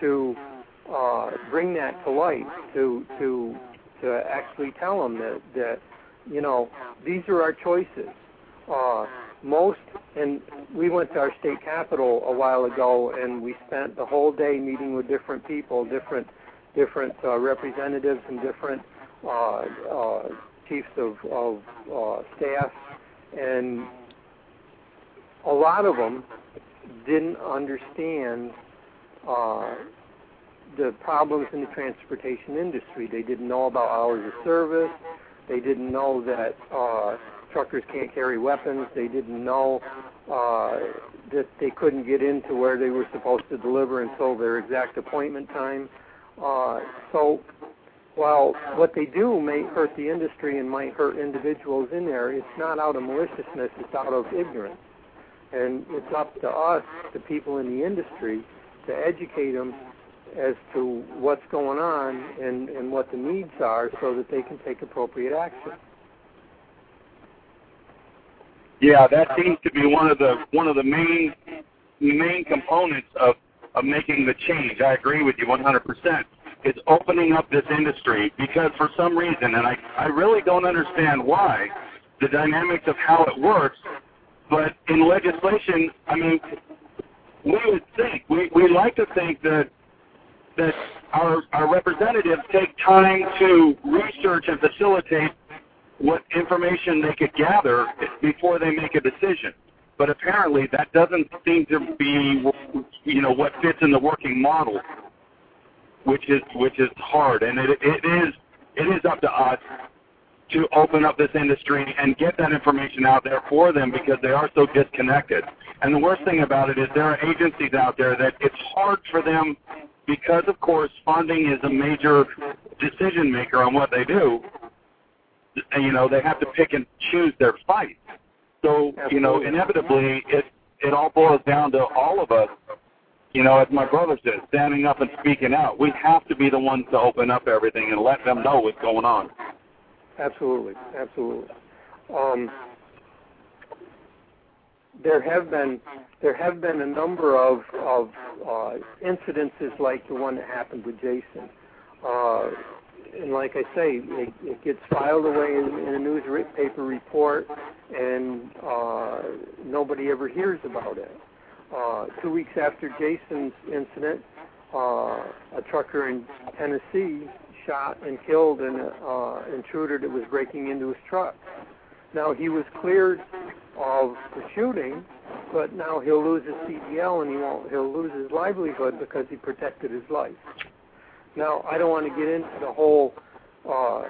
[SPEAKER 6] to uh, bring that to light, to to to actually tell them that that you know these are our choices. Uh, most, and we went to our state capital a while ago, and we spent the whole day meeting with different people, different different uh, representatives, and different uh, uh, chiefs of, of staff, and a lot of them didn't understand the problems in the transportation industry. They didn't know about hours of service. They didn't know that uh, truckers can't carry weapons. They didn't know uh, that they couldn't get into where they were supposed to deliver until their exact appointment time. Uh, so while what they do may hurt the industry and might hurt individuals in there, it's not out of maliciousness, it's out of ignorance. And it's up to us, the people in the industry, to educate them as to what's going on and, and what the needs are so that they can take appropriate action.
[SPEAKER 8] Yeah, that seems to be one of the one of the main main components of of making the change. I agree with you 100%. It's opening up this industry because for some reason, and I I really don't understand why, the dynamics of how it works. But in legislation, I mean, we would think we we like to think that that our our representatives take time to research and facilitate what information they could gather before they make a decision. But apparently, that doesn't seem to be, you know, what fits in the working model, which is which is hard. And it, it is it is up to us to open up this industry and get that information out there for them because they are so disconnected. And the worst thing about it is there are agencies out there that it's hard for them because, of course, funding is a major decision maker on what they do. You know, they have to pick and choose their fight. So, you know, inevitably, it it all boils down to all of us. You know, as my brother said, standing up and speaking out. We have to be the ones to open up everything and let them know what's going on.
[SPEAKER 6] Absolutely, absolutely. Um, there have been there have been a number of of uh, incidences like the one that happened with Jason. Uh, and like I say, it, it gets filed away in, in a newspaper report, and uh, nobody ever hears about it. Uh, two weeks after Jason's incident, uh, a trucker in Tennessee shot and killed an uh, intruder that was breaking into his truck. Now he was cleared of the shooting, but now he'll lose his CDL and he won't. He'll lose his livelihood because he protected his life. Now I don't want to get into the whole uh,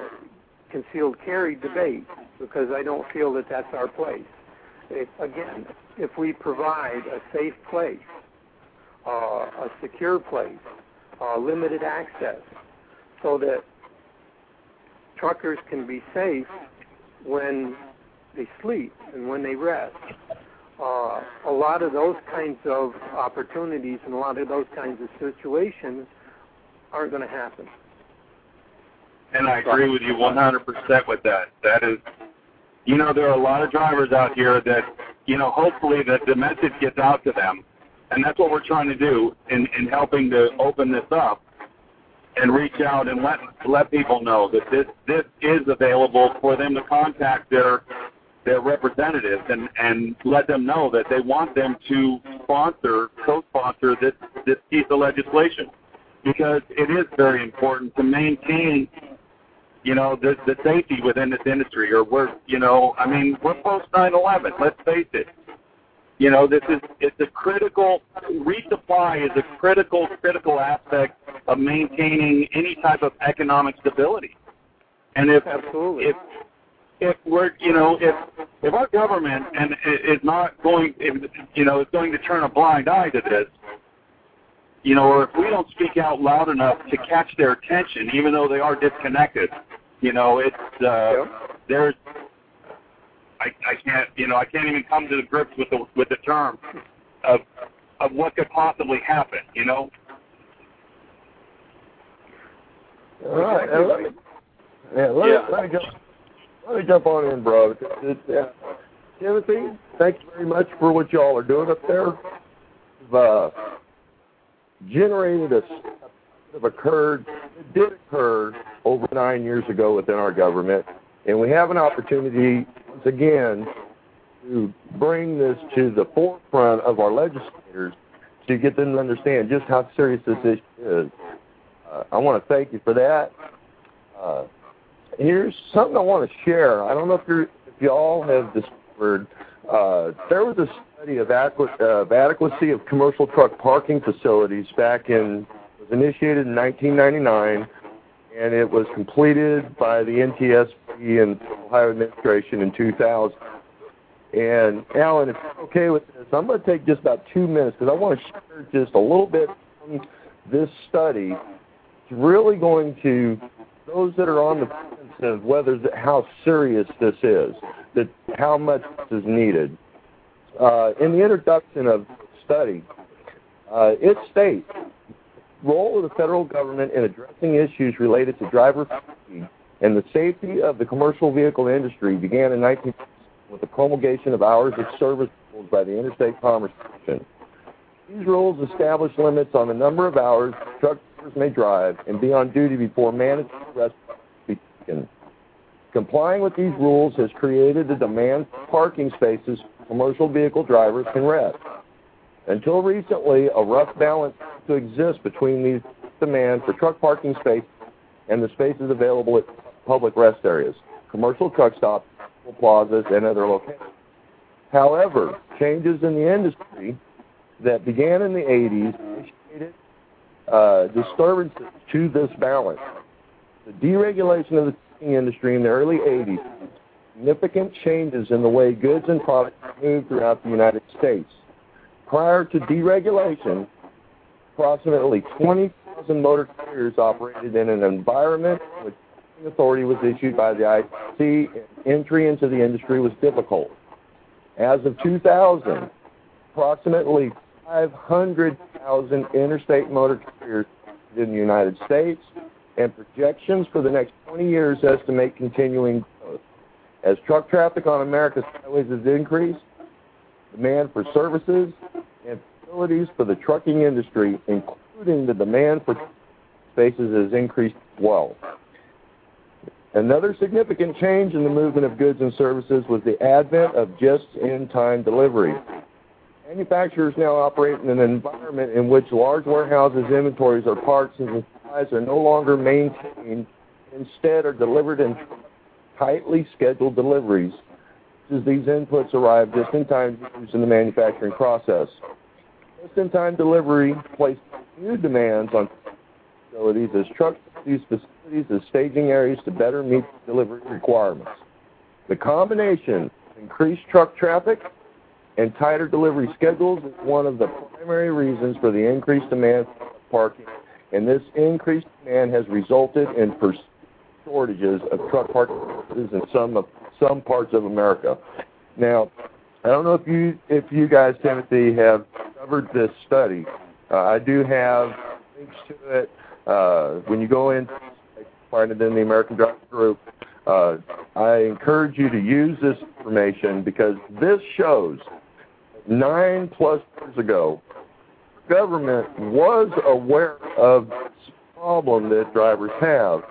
[SPEAKER 6] concealed carry debate because I don't feel that that's our place. If, again, if we provide a safe place, uh, a secure place, uh, limited access, so that truckers can be safe when they sleep and when they rest. Uh, a lot of those kinds of opportunities and a lot of those kinds of situations aren't going to happen.
[SPEAKER 8] And I agree with you 100% with that. That is, you know, there are a lot of drivers out here that, you know, hopefully that the message gets out to them. And that's what we're trying to do in, in helping to open this up and reach out and let let people know that this this is available for them to contact their their representatives and and let them know that they want them to sponsor co-sponsor this this piece of legislation because it is very important to maintain you know the the safety within this industry or we're you know I mean we're post 9/11 let's face it you know, this is it's a critical resupply is a critical critical aspect of maintaining any type of economic stability. And if
[SPEAKER 6] Absolutely.
[SPEAKER 8] if if we're you know if if our government and is not going if, you know is going to turn a blind eye to this, you know, or if we don't speak out loud enough to catch their attention, even though they are disconnected, you know, it's uh,
[SPEAKER 6] Yep.
[SPEAKER 8] there's I, I can't, you know, I can't even come to the grips with the with the term of of what could possibly happen. You know,
[SPEAKER 9] All right. Now, let me, yeah, let,
[SPEAKER 3] Yeah.
[SPEAKER 9] Me, let me jump. Let me jump on in, bro. It, it, uh, Timothy, thank you very much for what y'all are doing up there. Uh, generated a have occurred. Did occur over nine years ago within our government, and we have an opportunity once again to bring this to the forefront of our legislators to get them to understand just how serious this issue is. Uh, I want to thank you for that. Uh, here's something I want to share. I don't know if, you're, if y'all have discovered. Uh, there was a study of, adequ- of adequacy of commercial truck parking facilities back in was initiated in 1999, and it was completed by the NTSB and Ohio administration in 2000. And Alan, if you're okay with this, I'm going to take just about two minutes because I want to share just a little bit from this study. It's really going to those that are on the fence of whether how serious this is, that how much is needed. Uh, in the introduction of study, uh, it states role of the federal government in addressing issues related to driver safety and the safety of the commercial vehicle industry began in 19 with the promulgation of hours of service rules by the Interstate Commerce Commission. These rules establish limits on the number of hours truck drivers may drive and be on duty before mandatory rest be taken. Complying with these rules has created the demand for parking spaces commercial vehicle drivers can rest. Until recently, a rough balance to exist between these demand for truck parking spaces and the spaces available at public rest areas, commercial truck stops, plazas, and other locations. However, changes in the industry that began in the 80s initiated uh, disturbances to this balance. The deregulation of the trucking industry in the early 80s significant changes in the way goods and products moved throughout the United States. prior to deregulation, approximately 20,000 motor carriers operated in an environment which authority was issued by the ICC and entry into the industry was difficult. As of 2000, approximately 500,000 interstate motor carriers in the United States, and projections for the next 20 years estimate continuing growth. As truck traffic on America's highways has increased, demand for services and facilities for the trucking industry, including the demand for spaces, has increased as well. Another significant change in the movement of goods and services was the advent of just-in-time delivery. Manufacturers now operate in an environment in which large warehouses, inventories, or parts and supplies are no longer maintained, instead are delivered in tightly scheduled deliveries, as these inputs arrive just in time to use in the manufacturing process. Just-in-time delivery places new demands on facilities as trucks use facilities as staging areas to better meet delivery requirements. The combination of increased truck traffic and tighter delivery schedules is one of the primary reasons for the increased demand for parking, and this increased demand has resulted in shortages of truck parking in some parts of America. Now, I don't know if you if you guys, Timothy, have covered this study. Uh, I do have links to it. Uh, when you go in, find it in the American Driver Group. Uh, I encourage you to use this information because this shows nine plus years ago, government was aware of this problem that drivers have.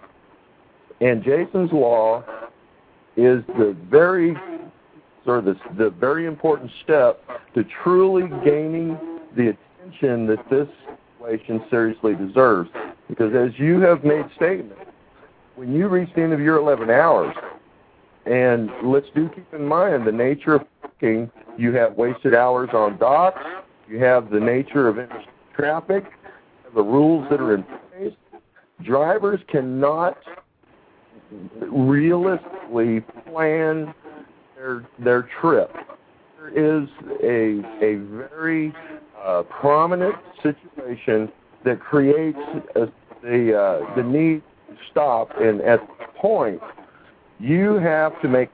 [SPEAKER 9] And Jason's law is the very sort of the, the very important step to truly gaining the attention that this situation seriously deserves. Because as you have made statement, when you reach the end of your 11 hours, and let's do keep in mind the nature of working, you have wasted hours on docks, you have the nature of traffic, the rules that are in place. Drivers cannot realistically plan their their trip. There is a a very uh, prominent situation that creates a, the uh, the need to stop, and at the point, you have to make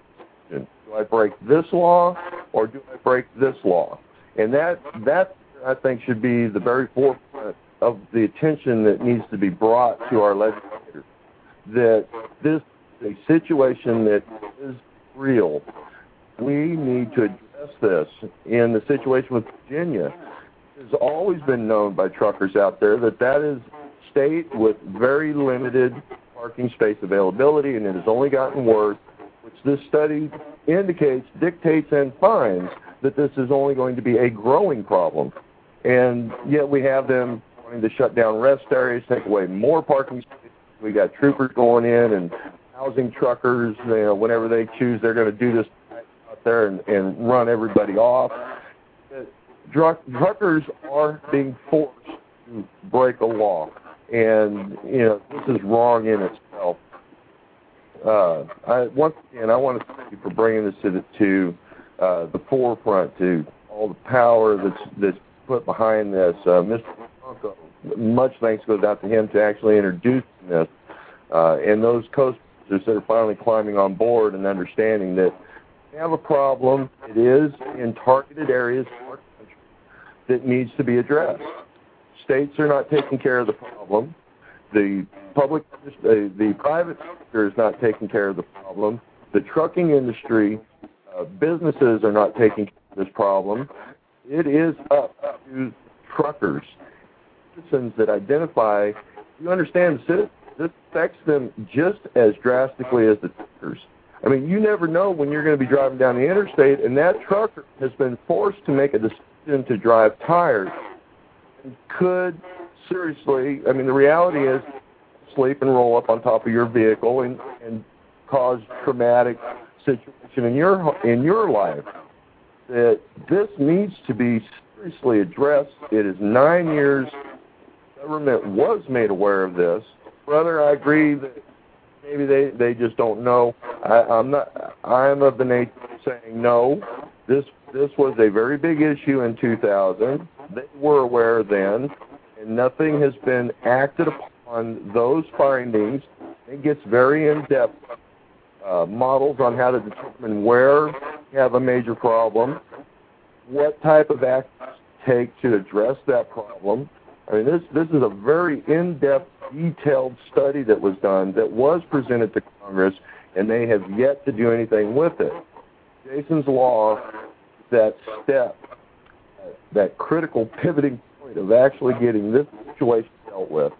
[SPEAKER 9] do I break this law or do I break this law? And that that I think should be the very forefront of the attention that needs to be brought to our legislators. That this is a situation that is real. We need to address this. In the situation with Virginia, has always been known by truckers out there that that is a state with very limited parking space availability, and it has only gotten worse, which this study indicates, dictates, and finds that this is only going to be a growing problem. And yet we have them wanting to shut down rest areas, take away more parking space. We got troopers going in and housing truckers. You know, whenever they choose, they're going to do this out there and, and run everybody off truckers are being forced to break a law, and you know this is wrong in itself. Uh, I, once again, I want to thank you for bringing this to the, to uh, the forefront, to all the power that's that's put behind this. Uh, Mr. Tonko, much thanks goes out to him to actually introduce this, uh, and those coasters that are finally climbing on board and understanding that we have a problem. It is in targeted areas that needs to be addressed. States are not taking care of the problem. The public, the, the private sector is not taking care of the problem. The trucking industry, uh, businesses are not taking care of this problem. It is up to truckers, citizens that identify. You understand this affects them just as drastically as the truckers. I mean, you never know when you're going to be driving down the interstate, and that trucker has been forced to make a decision to drive tired could seriously, I mean, the reality is sleep and roll up on top of your vehicle and, and cause traumatic situation in your in your life. That this needs to be seriously addressed. It is nine years. Government was made aware of this. Brother, I agree that maybe they they just don't know. I, I'm not. I'm of the nature saying no. This this was a very big issue in 2000. They were aware then, and nothing has been acted upon those findings. It gets very in-depth uh, models on how to determine where you have a major problem, what type of actions take to address that problem. I mean, this this is a very in-depth, detailed study that was done that was presented to Congress, and they have yet to do anything with it. Jason's law, that step, that critical pivoting point of actually getting this situation dealt with.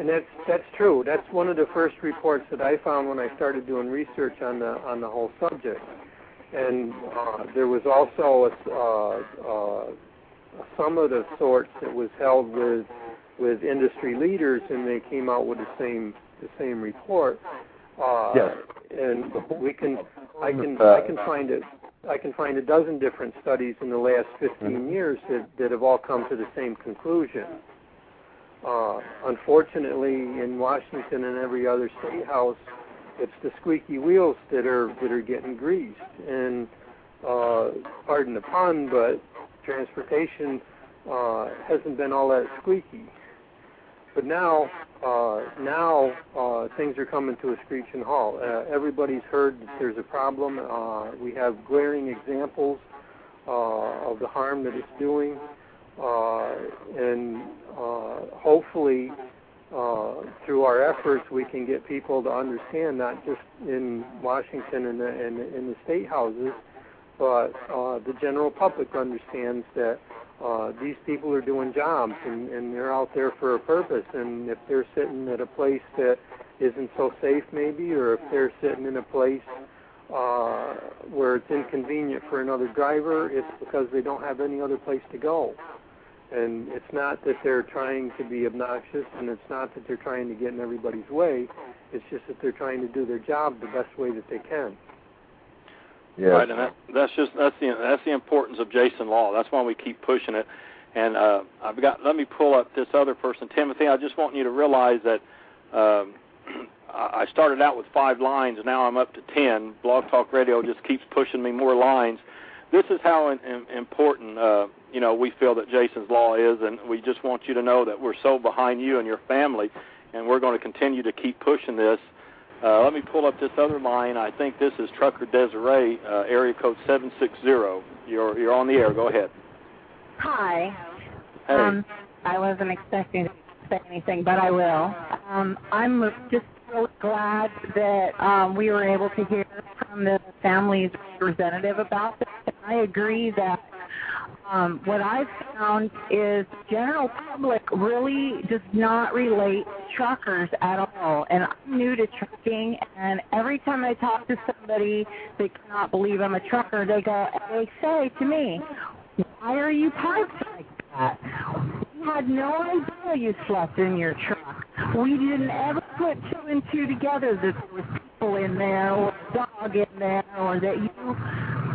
[SPEAKER 6] And that's that's true. That's one of the first reports that I found when I started doing research on the on the whole subject. And uh, there was also a, uh, uh, a summit of the sorts that was held with with industry leaders, and they came out with the same the same report. Uh,
[SPEAKER 9] yes.
[SPEAKER 6] And we can I can I can find it. I can find a dozen different studies in the last 15 years that, that have all come to the same conclusion. Uh, unfortunately, in Washington and every other state house, it's the squeaky wheels that are that are getting greased. And uh, pardon the pun, but transportation uh, hasn't been all that squeaky. But now, uh, now uh, things are coming to a screeching halt. Uh, everybody's heard that there's a problem. Uh, we have glaring examples uh, of the harm that it's doing, and uh, hopefully, uh, through our efforts, we can get people to understand, not just in Washington and in, the state houses, but uh, the general public understands that uh, these people are doing jobs and, and they're out there for a purpose. And if they're sitting at a place that isn't so safe, maybe, or if they're sitting in a place uh, where it's inconvenient for another driver, it's because they don't have any other place to go. And it's not that they're trying to be obnoxious, and it's not that they're trying to get in everybody's way. It's just that they're trying to do their job the best way that they can.
[SPEAKER 9] Yes.
[SPEAKER 3] Right, and that, that's just that's the that's the importance of Jason Law. That's why we keep pushing it. And uh, I've got let me pull up this other person, Timothy. I just want you to realize that um, I started out with five lines, now I'm up to ten. Blog Talk Radio just keeps pushing me more lines. This is how in, in, important uh, you know we feel that Jason's Law is, and we just want you to know that we're so behind you and your family, and we're going to continue to keep pushing this. Uh, let me pull up this other line. I think this is Trucker Desiree, uh, area code 760. You're you're on the air. Go ahead.
[SPEAKER 10] Hi.
[SPEAKER 3] Hey.
[SPEAKER 10] Um, I wasn't expecting to say anything, but I will. Um, I'm just so glad that um, we were able to hear from the family's representative about this. I agree that um, what I've found is general public really does not relate to truckers at all. And I'm new to trucking, and every time I talk to somebody, they cannot believe I'm a trucker. They go, they say to me, "Why are you parked like that?" We had no idea you slept in your truck. We didn't ever put two and two together that there was people in there or a dog in there or that you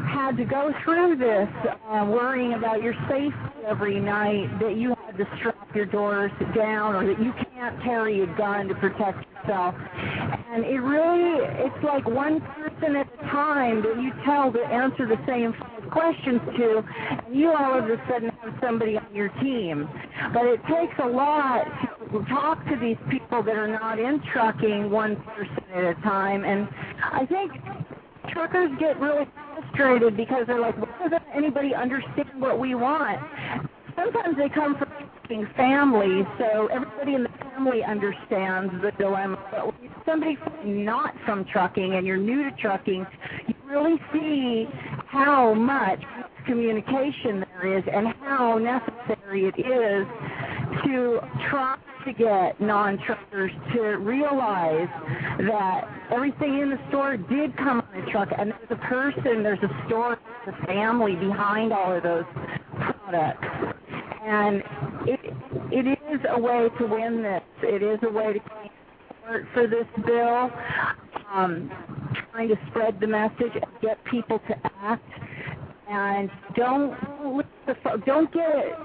[SPEAKER 10] had to go through this uh, worrying about your safety every night, that you had to strap your doors down or that you can't carry a gun to protect yourself. And it really, it's like one person at a time that you tell to answer the same five questions to, and you all of a sudden have somebody on your team. But it takes a lot to talk to these people that are not in trucking one person at a time. And I think truckers get really frustrated because they're like, why doesn't anybody understand what we want? Sometimes they come from families, so everybody in the family understands the dilemma. But when somebody not from trucking and you're new to trucking, you really see how much communication there is and how necessary it is to try to get non-truckers to realize that everything in the store did come on a truck, and there's a person, there's a story, there's a family behind all of those products. And it it is a way to win this. It is a way to gain support for this bill. Um, trying to spread the message and get people to act. And don't don't get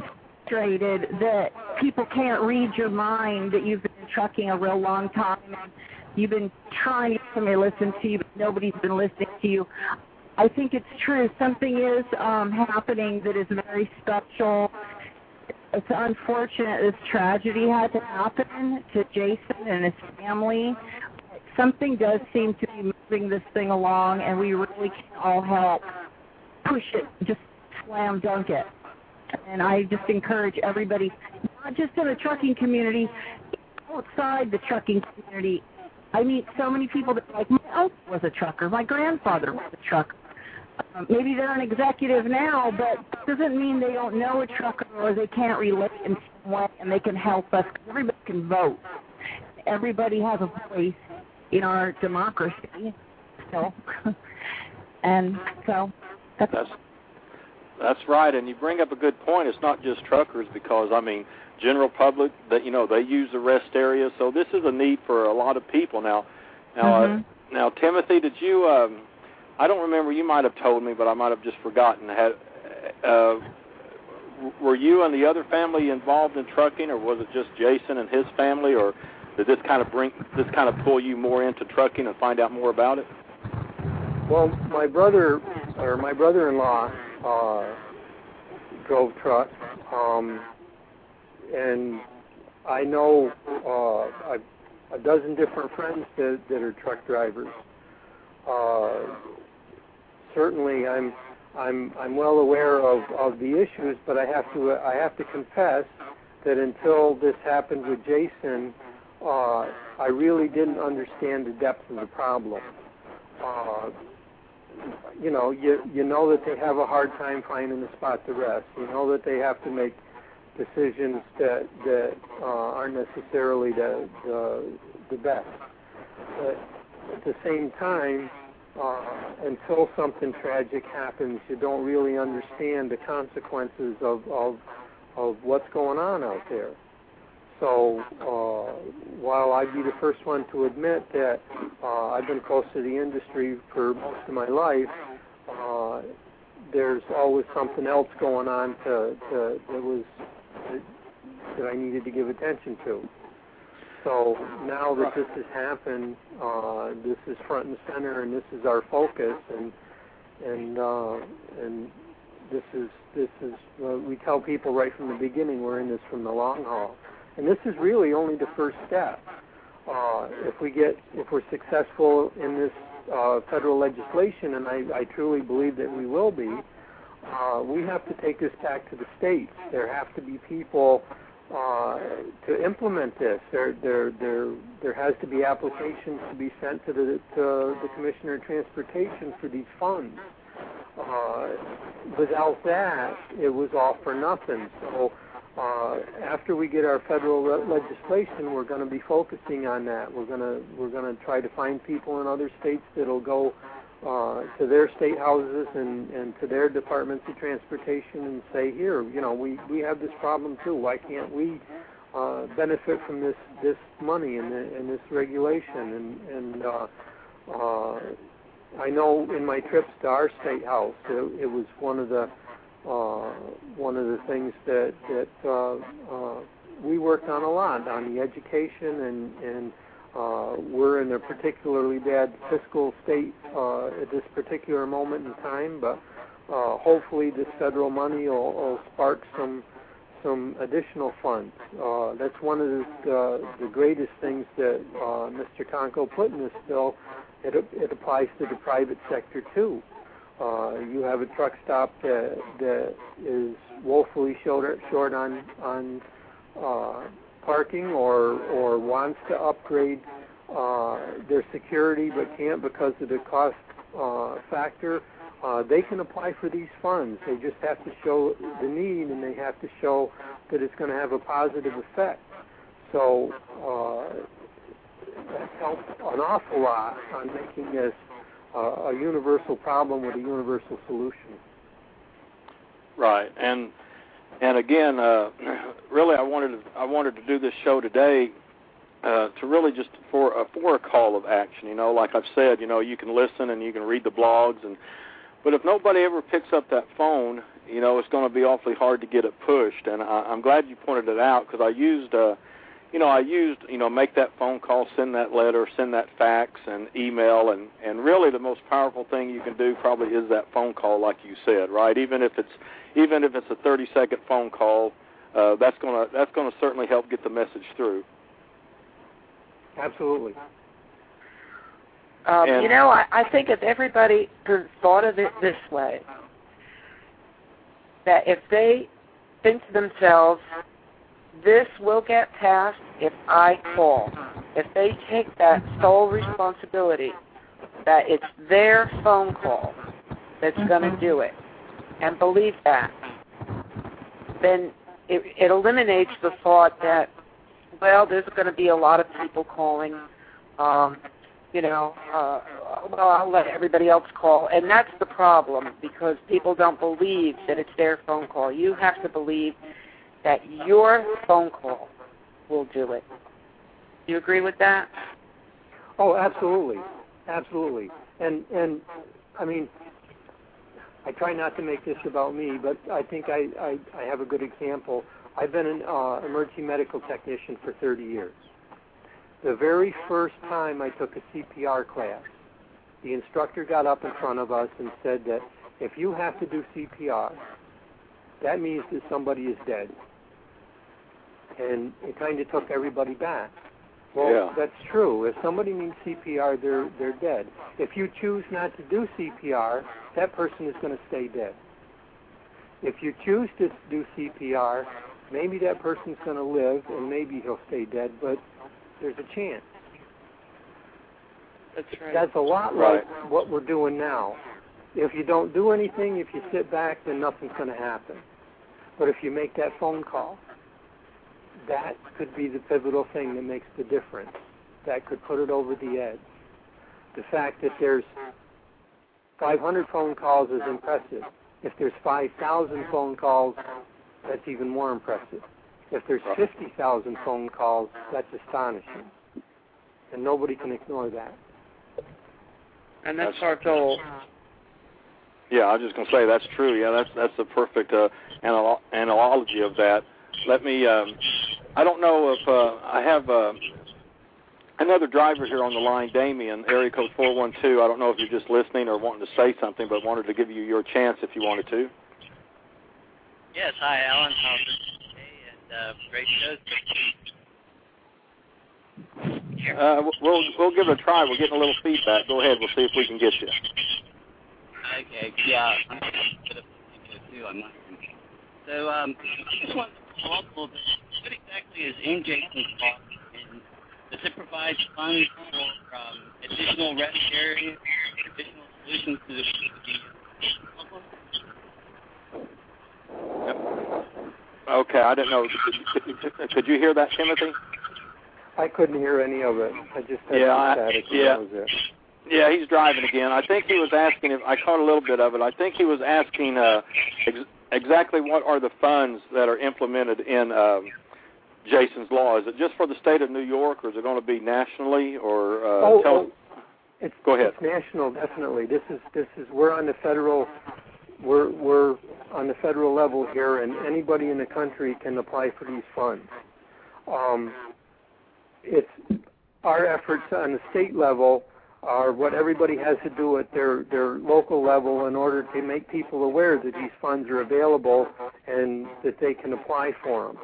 [SPEAKER 10] frustrated that people can't read your mind, that you've been trucking a real long time, and you've been trying to get to listen to you, but nobody's been listening to you. I think it's true. Something is um, happening that is very special. It's unfortunate this tragedy had to happen to Jason and his family. Something does seem to be moving this thing along, and we really can all help push it, just slam dunk it. And I just encourage everybody, not just in the trucking community, outside the trucking community. I meet so many people that like my uncle was a trucker, my grandfather was a trucker. Um, maybe they're an executive now, but it doesn't mean they don't know a trucker or they can't relate in some way, and they can help us. Everybody can vote. Everybody has a voice in our democracy. So, and so that's,
[SPEAKER 3] that's that's right, and you bring up a good point. It's not just truckers because I mean, general public that you know they use the rest area, so this is a need for a lot of people now. Now,
[SPEAKER 10] mm-hmm.
[SPEAKER 3] uh, now, Timothy, did you? Um, I don't remember. You might have told me, but I might have just forgotten. Had uh, were you and the other family involved in trucking, or was it just Jason and his family, or did this kind of bring this kind of pull you more into trucking and find out more about it?
[SPEAKER 6] Well, my brother or my brother-in-law uh, drove truck, um, and I know uh, a, a dozen different friends that, that are truck drivers. Uh, certainly, I'm I'm I'm well aware of, of the issues, but I have to I have to confess that until this happened with Jason, uh, I really didn't understand the depth of the problem. Uh, you know, you you know that they have a hard time finding a spot to rest. You know that they have to make decisions that that uh, aren't necessarily the, the the best. But at the same time, uh, until something tragic happens, you don't really understand the consequences of of of what's going on out there. So uh, while I'd be the first one to admit that uh, I've been close to the industry for most of my life, uh, there's always something else going on to, to that was that, I needed to give attention to. So now that this has happened, uh, this is front and center, and this is our focus, and and uh, and this is this is uh, we tell people right from the beginning we're in this from the long haul, and this is really only the first step. Uh, if we get if we're successful in this uh, federal legislation, and I, I truly believe that we will be, uh, we have to take this back to the states. There have to be people uh, to implement this. There, there, there, there has to be applications to be sent to the to the Commissioner of Transportation for these funds. Uh, without that, it was all for nothing. So. Uh, after we get our federal le- legislation, we're going to be focusing on that. We're going to we're going to try to find people in other states that'll go uh, to their state houses and, and to their departments of transportation and say, here, you know, we, we have this problem too. Why can't we uh, benefit from this this money and, and this regulation? And, and uh, uh, I know in my trips to our state house, it, it was one of the uh, one of the things that that uh, uh, we worked on a lot on the education and and uh, we're in a particularly bad fiscal state uh, at this particular moment in time, but uh, hopefully this federal money will, will spark some some additional funds. Uh, that's one of the, uh, the greatest things that uh, Mr. Tonko put in this bill. It, it applies to the private sector too. Uh, you have a truck stop that, that is woefully short, short on on uh, parking or or wants to upgrade uh, their security but can't because of the cost uh, factor, uh, they can apply for these funds. They just have to show the need and they have to show that it's going to have a positive effect. So uh, that's helped an awful lot on making this a universal problem with a universal solution.
[SPEAKER 3] Right, and and again, uh, really, I wanted to, I wanted to do this show today uh, to really just for a for a call of action. You know, like I've said, you know, you can listen and you can read the blogs, and but if nobody ever picks up that phone, you know, it's going to be awfully hard to get it pushed. And I, I'm glad you pointed it out because I used, uh, you know, I used, you know, make that phone call, send that letter, send that fax and email and and really the most powerful thing you can do probably is that phone call like you said, right? Even if it's even if it's a 30 second phone call, uh that's going to that's going to certainly help get the message through.
[SPEAKER 6] Absolutely.
[SPEAKER 7] Um, you know, I, I think if everybody thought of it this way, that if they think to themselves, this will get passed if I call. If they take that sole responsibility that it's their phone call that's mm-hmm. going to do it, and believe that, then it, it eliminates the thought that, well, there's going to be a lot of people calling. Um, you know, uh, well, I'll let everybody else call. And that's the problem because people don't believe that it's their phone call. You have to believe that your phone call will do it. Do you agree with that?
[SPEAKER 6] Oh, absolutely, absolutely. And and I mean, I try not to make this about me, but I think I I, I have a good example. I've been an uh, emergency medical technician for 30 years. The very first time I took a CPR class, the instructor got up in front of us and said that if you have to do CPR, that means that somebody is dead and it kind of took everybody back. Well,
[SPEAKER 3] yeah.
[SPEAKER 6] that's true. If somebody needs CPR, they're they're dead. If you choose not to do CPR, that person is going to stay dead. If you choose to do CPR, maybe that person's going to live and maybe he'll stay dead, but there's a chance.
[SPEAKER 7] That's right.
[SPEAKER 6] That's a lot
[SPEAKER 3] right.
[SPEAKER 6] like what we're doing now. If you don't do anything, if you sit back, then nothing's going to happen. But if you make that phone call, that could be the pivotal thing that makes the difference. That could put it over the edge. The fact that there's 500 phone calls is impressive. If there's 5,000 phone calls, that's even more impressive. If there's 50,000 phone calls, that's astonishing. And nobody can ignore that.
[SPEAKER 7] And that's, our goal.
[SPEAKER 3] Yeah, I was just going to say that's true. Yeah, that's that's the perfect uh, anal- analogy of that. Let me. Um, I don't know if uh, I have uh, another driver here on the line, Damien, area code 412. I don't know if you're just listening or wanting to say something, but wanted to give you your chance if you wanted to.
[SPEAKER 11] Yes, hi, Alan. How's it today? And uh, great show.
[SPEAKER 3] Uh, we'll we'll give it a try. We're getting a little feedback. Go ahead. We'll see if we can get you.
[SPEAKER 11] Okay. Yeah. I'm a bit of too on my So um, I just wanted to talk a little bit what exactly is in Jason's talk, and does it provide funds for um, additional rest areas, additional solutions to the,
[SPEAKER 3] problem? Okay, I didn't know. Could, could you hear that, Timothy?
[SPEAKER 6] I couldn't hear any of it. I just had
[SPEAKER 3] yeah, I,
[SPEAKER 6] static.
[SPEAKER 3] Yeah.
[SPEAKER 6] That it.
[SPEAKER 3] Yeah, he's driving again. I think he was asking if I caught a little bit of it. I think he was asking uh, ex- exactly what are the funds that are implemented in um, Jason's Law? Is it just for the state of New York, or is it going to be nationally? Or uh,
[SPEAKER 6] oh,
[SPEAKER 3] tell
[SPEAKER 6] oh, it's,
[SPEAKER 3] go ahead.
[SPEAKER 6] It's national, definitely. This is this is we're on the federal we're we're on the federal level here, and anybody in the country can apply for these funds. Um, it's our efforts on the state level are what everybody has to do at their their local level in order to make people aware that these funds are available and that they can apply for them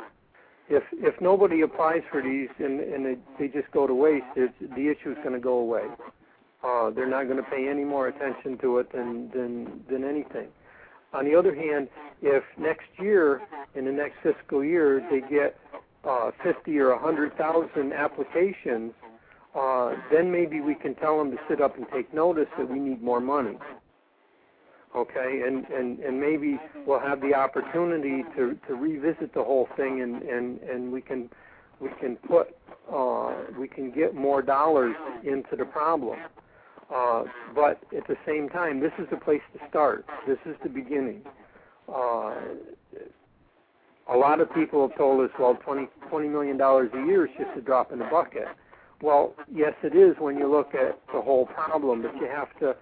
[SPEAKER 6] if if nobody applies for these and and they, they just go to waste, it's, the issue is going to go away. Uh, they're not going to pay any more attention to it than than than anything. On the other hand, if next year, in the next fiscal year, they get uh, 50 or 100,000 applications, uh, then maybe we can tell them to sit up and take notice that we need more money okay? And and and maybe we'll have the opportunity to to revisit the whole thing and and and we can we can put uh we can get more dollars into the problem. Uh but at the same time this is the place to start. This is the beginning. Uh a lot of people have told us well twenty twenty million dollars a year is just a drop in the bucket. Well yes it is when you look at the whole problem but you have to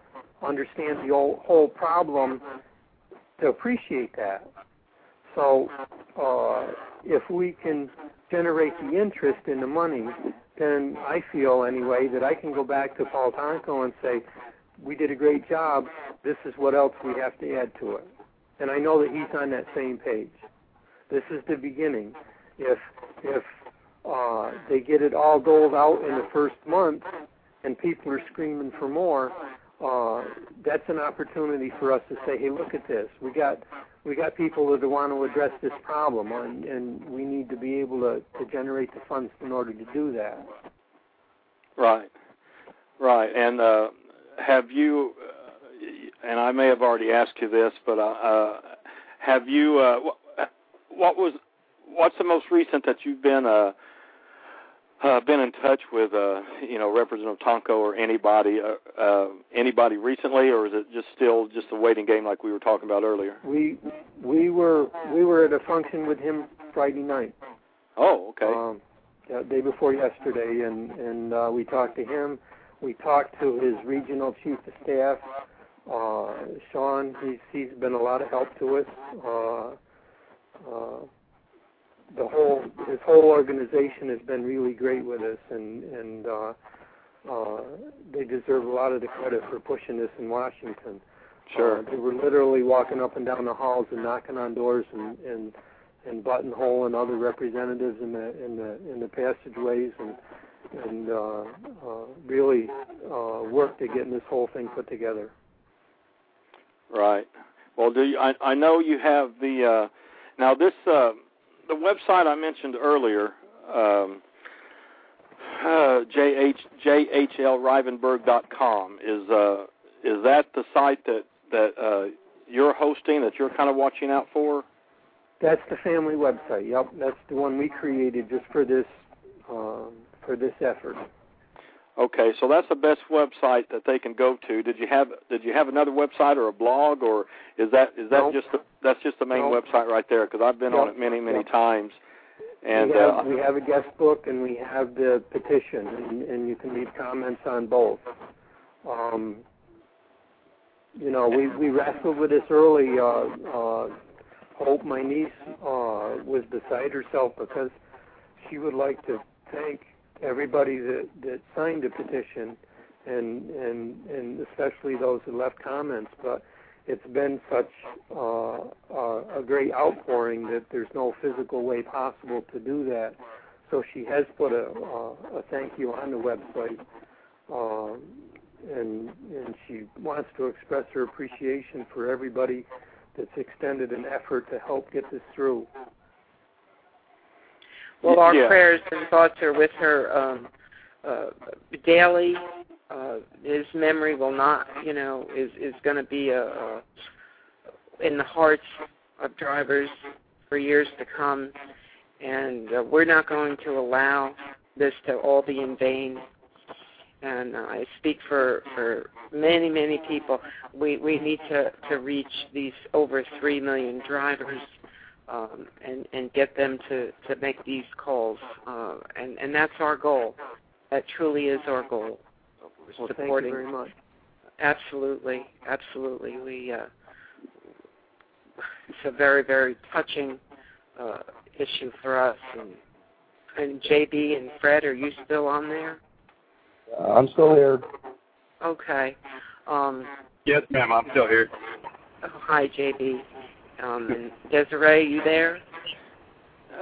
[SPEAKER 6] understand the whole, whole problem to appreciate that. So uh, if we can generate the interest in the money, then I feel anyway that I can go back to Paul Tonko and say, we did a great job. This is what else we have to add to it. And I know that he's on that same page. This is the beginning. If if uh, they get it all doled out in the first month, and people are screaming for more, uh, that's an opportunity for us to say, hey, look at this. We got we got people that want to address this problem, and, and we need to be able to, to generate the funds in order to do that.
[SPEAKER 3] Right, right. And uh, have you? Uh, and I may have already asked you this, but uh, uh, have you? Uh, what, was? What's the most recent that you've been? Uh, been in touch with uh, you know Representative Tonko or anybody uh, uh, anybody recently, or is it just still just a waiting game like we were talking about earlier?
[SPEAKER 6] We we were we were at a function with him Friday night.
[SPEAKER 3] Oh, okay.
[SPEAKER 6] Um, yeah, day before yesterday, and and uh, we talked to him. We talked to his regional chief of staff, uh, Sean. He's he's been a lot of help to us. Uh, uh, the whole his whole organization has been really great with us, and and uh, uh, they deserve a lot of the credit for pushing this in Washington.
[SPEAKER 3] Sure.
[SPEAKER 6] Uh, they were literally walking up and down the halls and knocking on doors and and and buttonhole and other representatives in the in the in the passageways and and uh, uh, really uh, worked at getting this whole thing put together.
[SPEAKER 3] Right. Well, do you? I, I know you have the uh, now this. Uh, the website I mentioned earlier, um, uh, jh jhlrivenburg.com is uh, is that the site that that uh, you're hosting that you're kind of watching out for?
[SPEAKER 6] That's the family website. Yep, that's the one we created just for this um, for this effort.
[SPEAKER 3] Okay, so that's the best website that they can go to. Did you have did you have another website or a blog, or is that is that
[SPEAKER 6] nope.
[SPEAKER 3] just the, that's just the main
[SPEAKER 6] nope.
[SPEAKER 3] website right there? Because I've been
[SPEAKER 6] yep.
[SPEAKER 3] on it many many
[SPEAKER 6] yep.
[SPEAKER 3] times. And
[SPEAKER 6] we have,
[SPEAKER 3] uh,
[SPEAKER 6] we have a guest book and we have the petition, and, and you can leave comments on both. Um, you know, we we wrestled with this early. Uh, uh, Hope, my niece, uh, was beside herself because she would like to thank everybody that that signed the petition, and and and especially those who left comments. But it's been such uh, uh, a great outpouring that there's no physical way possible to do that. So she has put a, a, a thank you on the website, um, and and she wants to express her appreciation for everybody that's extended an effort to help get this through.
[SPEAKER 7] Well, our
[SPEAKER 3] yeah.
[SPEAKER 7] prayers and thoughts are with her um, uh, daily. Uh, his memory will not, you know, is is going to be a, a in the hearts of drivers for years to come, and uh, we're not going to allow this to all be in vain. And uh, I speak for for many many people. We we need to to reach these over three million drivers um, and and get them to to make these calls, uh, and and that's our goal. That truly is our goal.
[SPEAKER 6] Well,
[SPEAKER 7] supporting.
[SPEAKER 6] thank you very much.
[SPEAKER 7] Absolutely, absolutely. We uh, it's a very very touching uh, issue for us. And and JB and Fred, are you still on there?
[SPEAKER 9] Uh, I'm still here.
[SPEAKER 7] Okay. Um,
[SPEAKER 8] Yes, ma'am. I'm still here.
[SPEAKER 7] oh, hi, JB. Um, and Desiree, you there?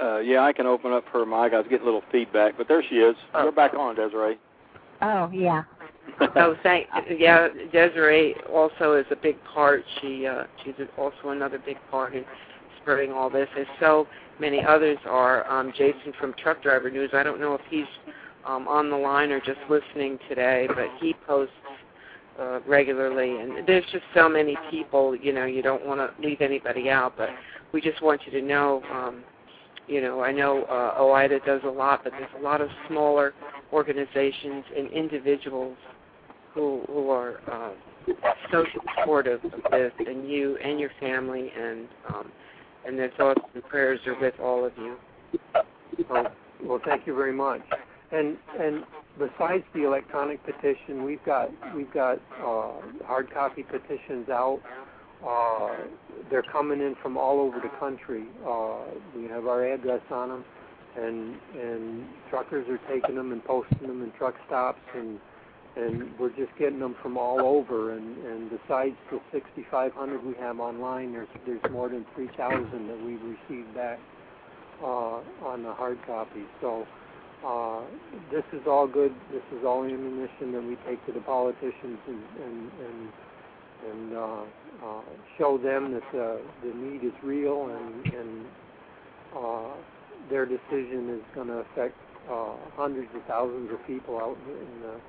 [SPEAKER 3] uh, yeah, I can open up her mic. I was getting a little feedback, but there she is.
[SPEAKER 7] Oh.
[SPEAKER 3] You're back on, Desiree.
[SPEAKER 10] Oh, yeah.
[SPEAKER 7] oh, thank yeah. Desiree also is a big part. She uh, she's also another big part in spreading all this, as so many others are. Um, Jason from Truck Driver News. I don't know if he's um, on the line or just listening today, but he posts uh, regularly, and there's just so many people. You know, you don't want to leave anybody out, but we just want you to know. Um, you know, I know uh, OOIDA does a lot, but there's a lot of smaller organizations and individuals who who are uh, so supportive of this, and you and your family, and um, and their thoughts and prayers are with all of you.
[SPEAKER 6] Well, well, thank you very much. And and besides the electronic petition, we've got we've got uh, hard copy petitions out. Uh, they're coming in from all over the country. Uh, we have our address on them, and and truckers are taking them and posting them in truck stops, and and we're just getting them from all over. And and besides the 6,500 we have online, there's there's more than 3,000 that we've received back uh, on the hard copy. So. Uh, this is all good. This is all ammunition that we take to the politicians and and and, and uh, uh, show them that the, the need is real and, and uh, their decision is going to affect uh, hundreds of thousands of people out in the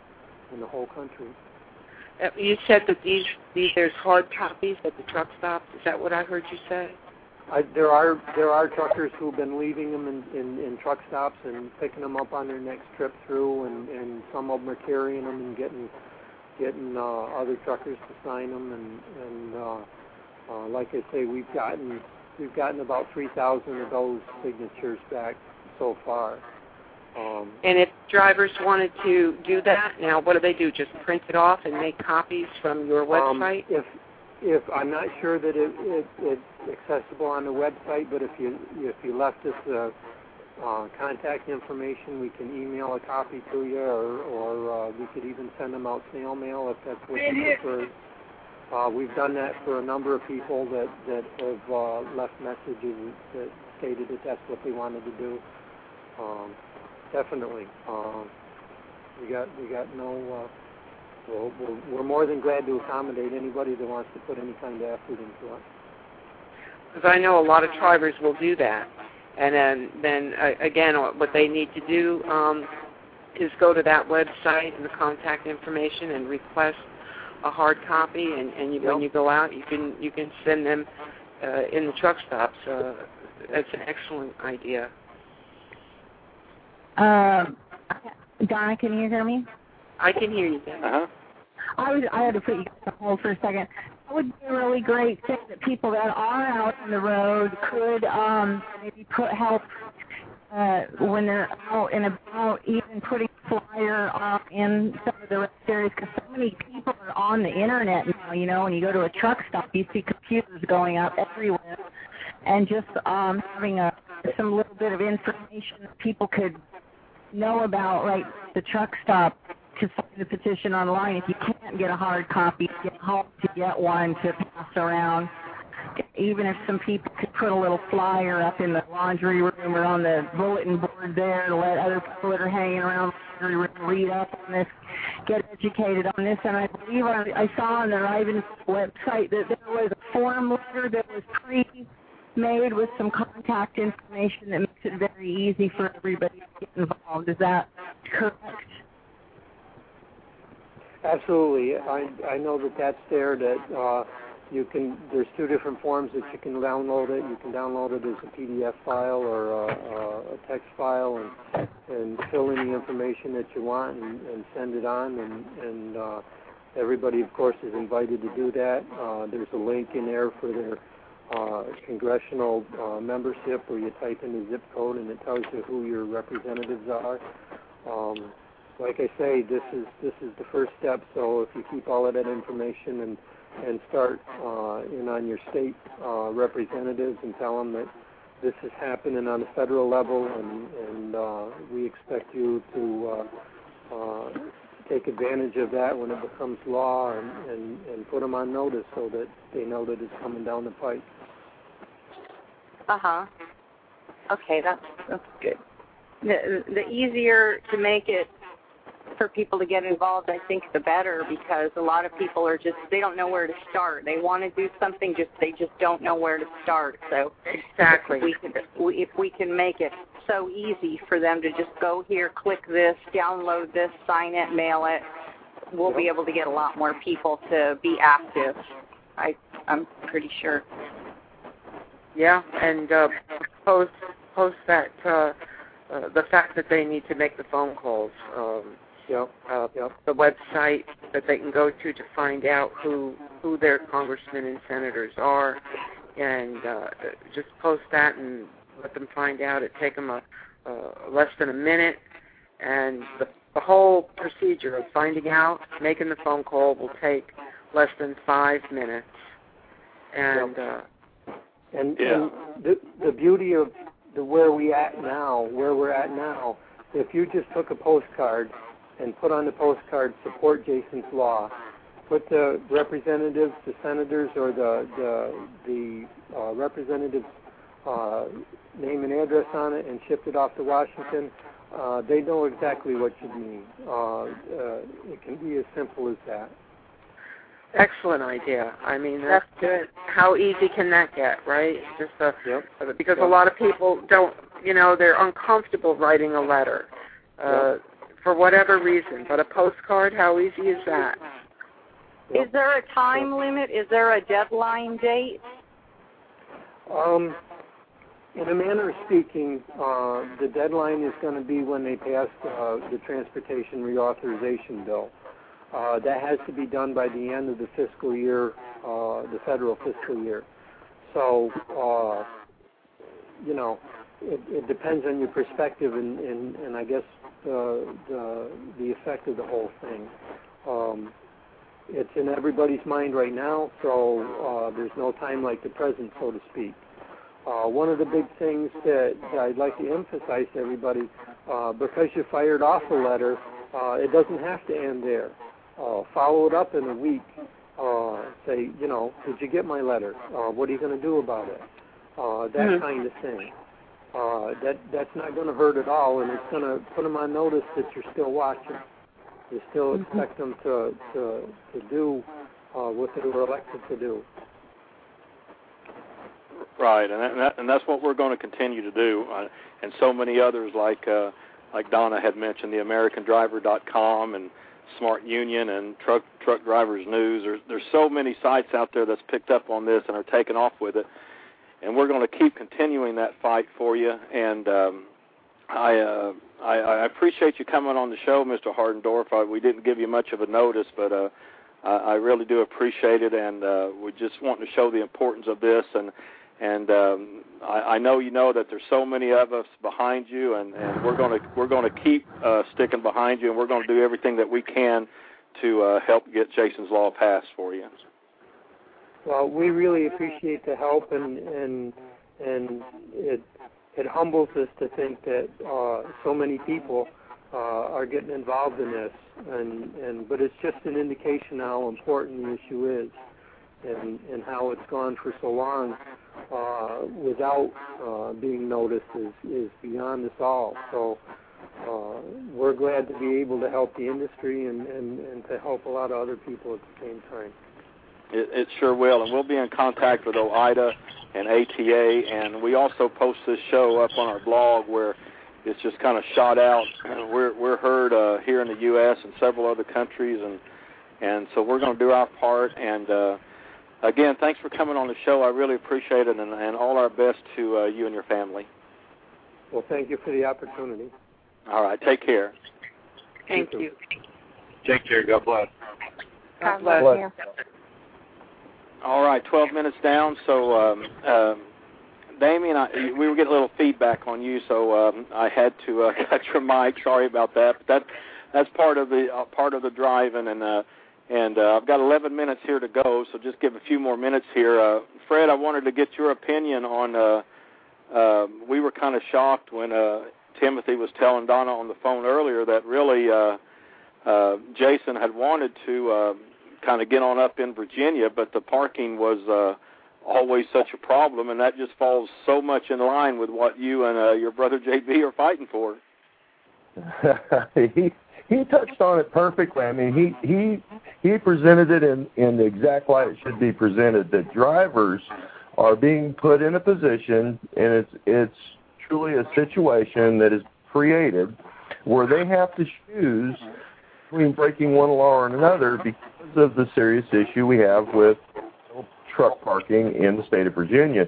[SPEAKER 6] in the whole country.
[SPEAKER 7] Uh, you said that these, these there's hard copies at the truck stops. Is that what I heard you say?
[SPEAKER 6] I, there are there are truckers who've been leaving them in, in, in truck stops and picking them up on their next trip through, and, and some of them are carrying them and getting getting uh, other truckers to sign them, and and uh, uh, like I say, we've gotten we've gotten about 3,000 of those signatures back so far. Um,
[SPEAKER 7] and if drivers wanted to do that, now what do they do? Just print it off and make copies from your
[SPEAKER 6] um,
[SPEAKER 7] website?
[SPEAKER 6] Um, if if I'm not sure that it, it it's accessible on the website, but if you if you left us a uh, contact information. We can email a copy to you, or, or uh, we could even send them out snail mail if that's what you prefer. Uh, we've done that for a number of people that that have uh, left messages that stated that that's what they wanted to do. Um, definitely, um, we got we got no. Uh, well, we're, we're more than glad to accommodate anybody that wants to put any kind of effort into it.
[SPEAKER 7] Because I know a lot of drivers will do that. And then then uh, again what they need to do um, is go to that website and the contact information and request a hard copy. And, and you,
[SPEAKER 6] yep.
[SPEAKER 7] when you go out you can you can send them uh, in the truck stops. Uh, that's an excellent idea.
[SPEAKER 10] Um, Donna can you hear me
[SPEAKER 7] I can hear you then.
[SPEAKER 3] Uh-huh.
[SPEAKER 10] I was I had to put you on hold for a second would be a really great thing that people that are out on the road could um, maybe put help uh, when they're out and about, even putting a flyer uh, in some of the rest areas, because so many people are on the internet now. You know, when you go to a truck stop, you see computers going up everywhere, and just um, having a some little bit of information that people could know about, like the truck stop to sign the petition online. If you can't get a hard copy, get home to get one to pass around. Even if some people could put a little flyer up in the laundry room or on the bulletin board there to let other people that are hanging around the laundry room read up on this, get educated on this. And I believe I, I saw on the Riven website that there was a form letter that was pre made with some contact information that makes it very easy for everybody to get involved. Is that correct?
[SPEAKER 6] Absolutely. I I know that that's there. That uh, you can. There's two different forms that you can download it. You can download it as a PDF file or a, a text file, and and fill in the information that you want and, and send it on. And and uh, everybody, of course, is invited to do that. Uh, there's a link in there for their uh, congressional uh, membership where you type in the zip code and it tells you who your representatives are. Um, like I say, this is this is the first step. So if you keep all of that information and and start uh, in on your state uh, representatives and tell them that this is happening on the federal level, and and uh, we expect you to uh, uh, take advantage of that when it becomes law, and, and and put them on notice so that they know that it's coming down the pipe.
[SPEAKER 12] Uh huh. Okay, that's that's good. The the easier to make it for people to get involved, I think the better because a lot of people are just they don't know where to start. They want to do something, just they just don't know where to start. So
[SPEAKER 7] exactly,
[SPEAKER 12] if we can if we can make it so easy for them to just go here, click this, download this, sign it, mail it, we'll be able to get a lot more people to be active. I I'm pretty sure.
[SPEAKER 7] Yeah, and uh, post post that uh, uh, the fact that they need to make the phone calls. Um,
[SPEAKER 6] Yep.
[SPEAKER 7] Uh,
[SPEAKER 6] yep.
[SPEAKER 7] The website that they can go to to find out who who their congressmen and senators are, and uh, just post that and let them find out. It take them a uh, less than a minute, and the the whole procedure of finding out, making the phone call will take less than five minutes. And uh,
[SPEAKER 6] and,
[SPEAKER 3] Yeah.
[SPEAKER 6] and the the beauty of the where we at now, where we're at now, if you just took a postcard and put on the postcard support Jason's law, put the representatives, the senators, or the the the uh, representatives' uh, name and address on it, and shipped it off to Washington, uh, they know exactly what you mean. Uh, uh, it can be as simple as that.
[SPEAKER 7] excellent idea. I mean,
[SPEAKER 12] That's
[SPEAKER 7] that's
[SPEAKER 12] good.
[SPEAKER 7] how easy can that get, right? Just a,
[SPEAKER 6] Yep.
[SPEAKER 7] because
[SPEAKER 6] Yep.
[SPEAKER 7] a lot of people don't, you know, they're uncomfortable writing a letter uh, for whatever reason. But a postcard, how easy is that?
[SPEAKER 12] Is there a time limit? Is there a deadline date?
[SPEAKER 6] Um, in a manner of speaking, uh, the deadline is going to be when they pass uh, the transportation reauthorization bill. Uh, that has to be done by the end of the fiscal year, uh, the federal fiscal year. So, uh, you know, it, it depends on your perspective and, and, and I guess the, the the effect of the whole thing. Um, it's in everybody's mind right now, so uh, there's no time like the present, so to speak. Uh, one of the big things that, that I'd like to emphasize to everybody, uh, because you fired off a letter, uh, it doesn't have to end there. Uh, follow it up in a week. Uh, say, you know, did you get my letter? Uh, what are you going to do about it? Uh, that
[SPEAKER 7] Mhm.
[SPEAKER 6] kind of thing. Uh, that that's not going to hurt at all, and it's going to put them on notice that you're still watching. You still expect them to to to do uh, what they were elected to do.
[SPEAKER 3] Right, and that, and, that, and that's what we're going to continue to do, uh, and so many others like uh, like Donna had mentioned, the AmericanDriver.com and Smart Union and Truck Truck Drivers News. There's there's so many sites out there that's picked up on this and are taking off with it, and we're going to keep continuing that fight for you. And um, I, uh, I I appreciate you coming on the show, Mr. Hardendorf. I, we didn't give you much of a notice, but uh, I, I really do appreciate it, and uh, we just want to show the importance of this and and um, I, I know you know that there's so many of us behind you, and, and we're going to we're going to keep uh, sticking behind you, and we're going to do everything that we can to uh, help get Jason's law passed for you.
[SPEAKER 6] Well, we really appreciate the help, and and and it it humbles us to think that uh, so many people uh, are getting involved in this, and and but it's just an indication how important the issue is, and and how it's gone for so long uh, without uh, being noticed is is beyond us all. So. Uh, we're glad to be able to help the industry and, and, and to help a lot of other people at the same time.
[SPEAKER 3] It, it sure will, and we'll be in contact with OOIDA and ATA, and we also post this show up on our blog where it's just kind of shot out. We're we're heard uh, here in the U.S. and several other countries, and and so we're going to do our part. And uh, again, thanks for coming on the show. I really appreciate it, and, and all our best to uh, you and your family.
[SPEAKER 6] Well, thank you for the opportunity.
[SPEAKER 3] All right, take care.
[SPEAKER 7] Thank you.
[SPEAKER 8] Take care. God bless.
[SPEAKER 7] God bless.
[SPEAKER 6] Bless.
[SPEAKER 3] All right, 12 minutes down. So, um, um, Damien, I, we were getting a little feedback on you, so um, I had to uh, cut your mic. Sorry about that. But that that's part of the uh, part of the driving, and uh, and uh, I've got 11 minutes here to go. So just give a few more minutes here. Uh, Fred, I wanted to get your opinion on. Uh, uh, we were kind of shocked when uh, Timothy was telling Donna on the phone earlier that really uh, uh, Jason had wanted to. Uh, kind of get on up in Virginia, but the parking was uh, always such a problem, and that just falls so much in line with what you and uh, your brother JB are fighting for.
[SPEAKER 9] he he touched on it perfectly. I mean, he he he presented it in in the exact light it should be presented. That drivers are being put in a position, and it's it's truly a situation that is created where they have to choose between breaking one law or another because of the serious issue we have with truck parking in the state of Virginia.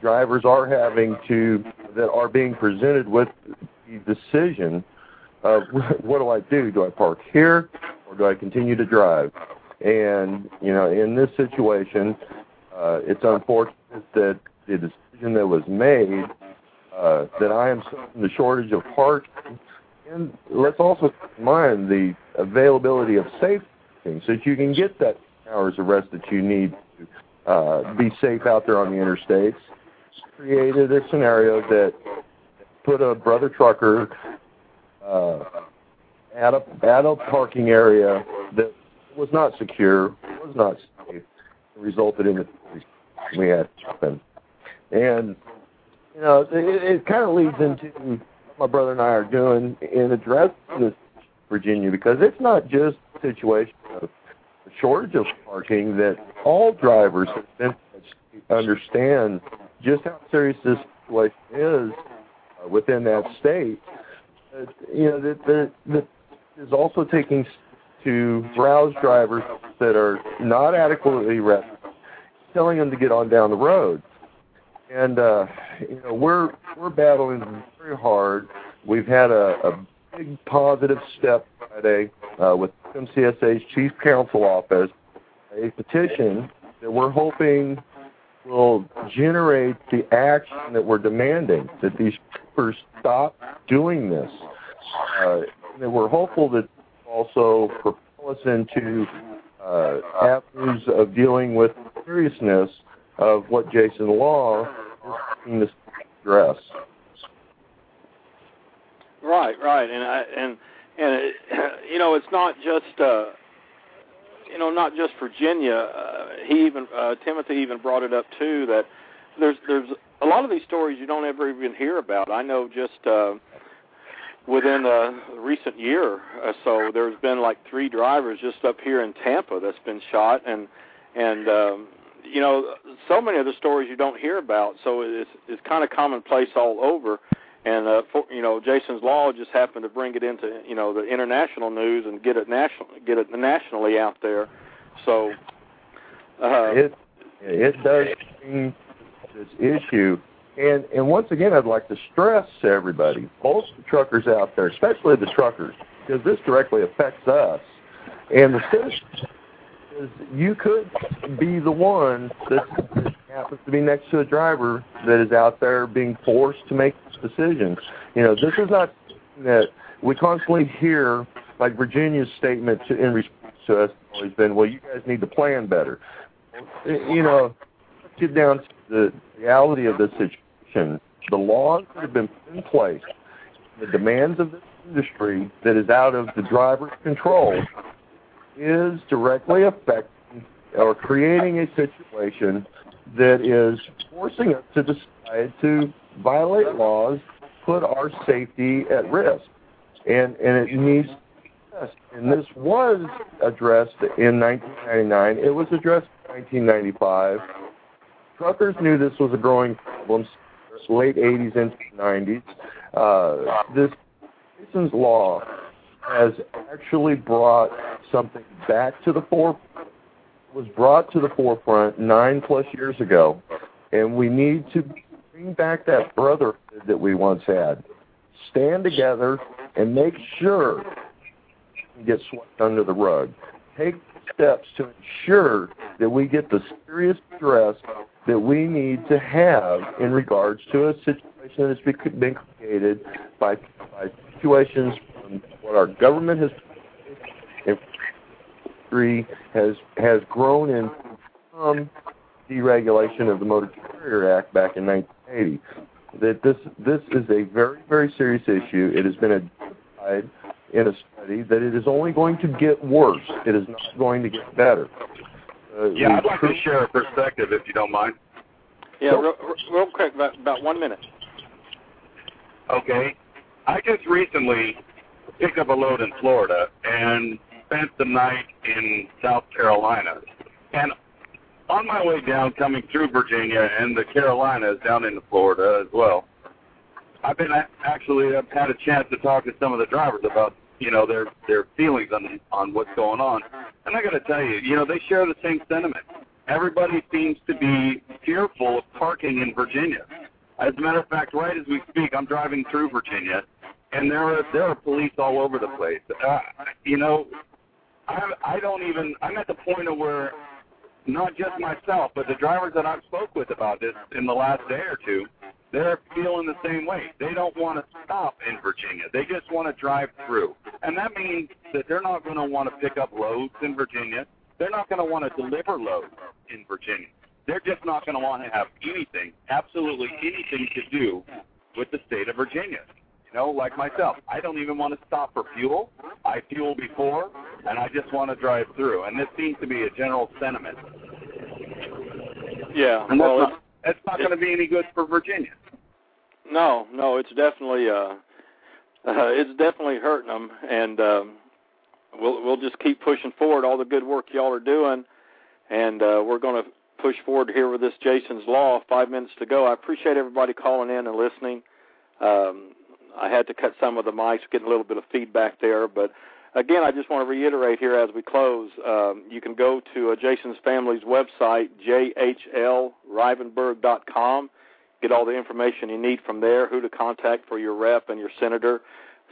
[SPEAKER 9] Drivers are having to that are being presented with the decision of what do I do? Do I park here or do I continue to drive? And you know, in this situation, uh, it's unfortunate that the decision that was made uh, that I am suffering the shortage of parking. And let's also keep in mind the availability of safe so that you can get that hours of rest that you need to uh, be safe out there on the interstates. Created a scenario that put a brother trucker uh, at a at a parking area that was not secure, was not safe, resulted in the we had happen. And you know, it, it kind of leads into what my brother and I are doing in addressing this Virginia because it's not just a situation shortage of parking that all drivers understand just how serious this situation is uh, within that state. Uh, you know, that that that is also taking to rouse drivers that are not adequately rested, telling them to get on down the road. And uh, you know, we're we're battling very hard. We've had a, a big positive step Friday uh, with MCSA's Chief Counsel Office, a petition that we're hoping will generate the action that we're demanding, that these troopers stop doing this. Uh, and we're hopeful that also propel us into uh, avenues of dealing with the seriousness of what Jason Law is address.
[SPEAKER 3] Right, right, and I, and and it, you know, it's not just uh, you know not just Virginia. Uh, he even uh, Timothy even brought it up too that there's there's a lot of these stories you don't ever even hear about. I know just uh, within a recent year or so, there's been like three drivers just up here in Tampa that's been shot, and and um, you know so many of the stories you don't hear about. So it's it's kind of commonplace all over and uh, for, you know Jason's Law just happened to bring it into you know the international news and get it national get it nationally out there. So uh,
[SPEAKER 9] it it does bring this issue, and and once again, I'd like to stress to everybody, both the truckers out there, especially the truckers, because this directly affects us and the citizens. Is you could be the one that happens to be next to a driver that is out there being forced to make decisions. You know, this is not that we constantly hear, like Virginia's statement to, in response to us has been, well, you guys need to plan better. You know, get down to the reality of the situation. The laws that have been put in place, the demands of this industry that is out of the driver's control is directly affecting or creating a situation that is forcing us to decide to violate laws, put our safety at risk, and and it needs. And this was addressed in 1999. It was addressed in 1995. Truckers knew this was a growing problem. Late 80s into the 90s. Uh, this Jason's law has actually brought something back to the forefront. Was brought to the forefront nine plus years ago, and we need to bring back that brotherhood that we once had. Stand together and make sure we get swept under the rug. Take steps to ensure that we get the serious address that we need to have in regards to a situation that has been created by, by situations from what our government has has has grown in from deregulation of the Motor Carrier Act back in 1980. That this this is a very very serious issue. It has been identified in a study that it is only going to get worse. It is not going to get better.
[SPEAKER 8] Uh, yeah, I'd like to share a perspective if you don't mind.
[SPEAKER 3] Yeah, real, real quick, about, about one minute.
[SPEAKER 8] Okay, I just recently picked up a load in Florida and spent the night in South Carolina. And on my way down, coming through Virginia and the Carolinas down into Florida as well, I've been actually I've had a chance to talk to some of the drivers about you know their their feelings on on what's going on, and I got to tell you, you know they share the same sentiment. Everybody seems to be fearful of parking in Virginia. As a matter of fact, right as we speak, I'm driving through Virginia, and there are there are police all over the place. Uh, you know, I I don't even I'm at the point of where not just myself, but the drivers that I've spoke with about this in the last day or two, they're feeling the same way. They don't want to stop in Virginia. They just want to drive through. And that means that they're not going to want to pick up loads in Virginia. They're not going to want to deliver loads in Virginia. they're just not going to want to have anything, absolutely anything to do with the state of Virginia. You know, like myself, I don't even want to stop for fuel. I fuel before, and I just want to drive through. And this seems to be a general sentiment.
[SPEAKER 3] Yeah,
[SPEAKER 8] and
[SPEAKER 3] well,
[SPEAKER 8] that's not, that's not going to be any good for Virginia.
[SPEAKER 3] No, no, it's definitely uh, uh it's definitely hurting them, and um, we'll we'll just keep pushing forward all the good work y'all are doing, and uh, we're going to push forward here with this Jason's Law. Five minutes to go. I appreciate everybody calling in and listening. Um, I had to cut some of the mics, getting a little bit of feedback there, but again, I just want to reiterate here as we close. Um, you can go to uh, Jason's family's website, jhlrivenburg.com. Get all the information you need from there, who to contact for your rep and your senator.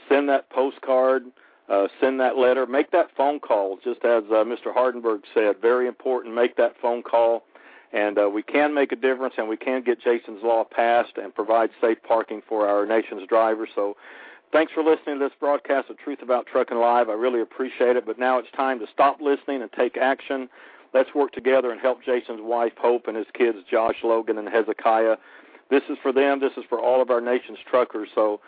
[SPEAKER 3] Send that postcard, uh, send that letter, make that phone call, just as uh, Mr. Hardenberg said. Very important, make that phone call. And uh, we can make a difference, and we can get Jason's Law passed and provide safe parking for our nation's drivers. So thanks for listening to this broadcast of Truth About Trucking Live. I really appreciate it. But now it's time to stop listening and take action. Let's work together and help Jason's wife, Hope, and his kids, Josh, Logan, and Hezekiah. This is for them. This is for all of our nation's truckers. So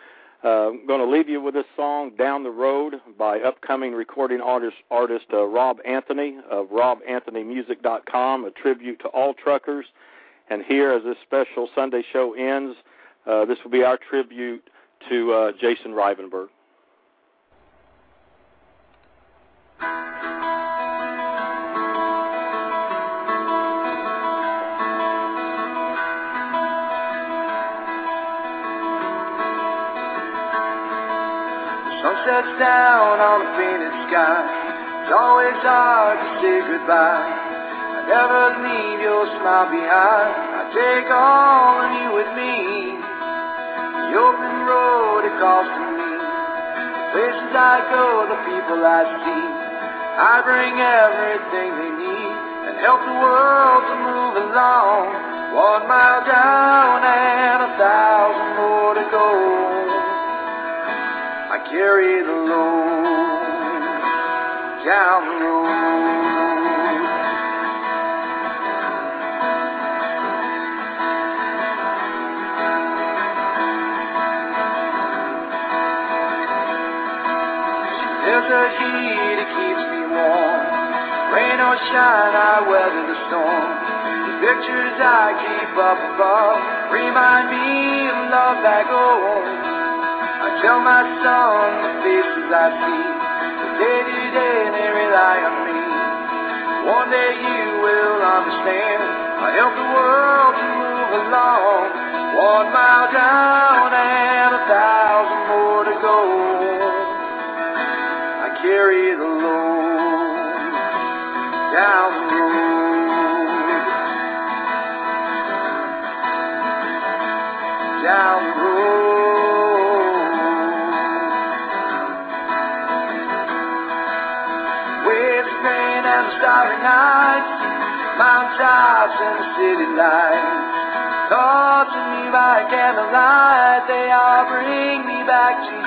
[SPEAKER 3] uh, I'm going to leave you with this song, Down the Road, by upcoming recording artist, artist uh, Rob Anthony of RobAnthonyMusic.com, a tribute to all truckers. And here, as this special Sunday show ends, uh, this will be our tribute to uh, Jason Rivenburg.
[SPEAKER 13] sun sets down on a painted sky. It's always hard to say goodbye. I never leave your smile behind. I take all of you with me. The open it calls to me. Places I go, the people I see. I bring everything they need and help the world to move along. One mile down and a thousand more to go. I carry the load down the road. A heat that keeps me warm. Rain or shine, I weather the storm. The pictures I keep up above remind me of love back home. I tell my son the faces I see, the day to day they rely on me. One day you will understand. I help the world to move along. One mile down and a thousand The load down the road. Down the road. With the rain and the starry nights, mountaintops and the city lights. Thoughts of me by candlelight, they all bring me back to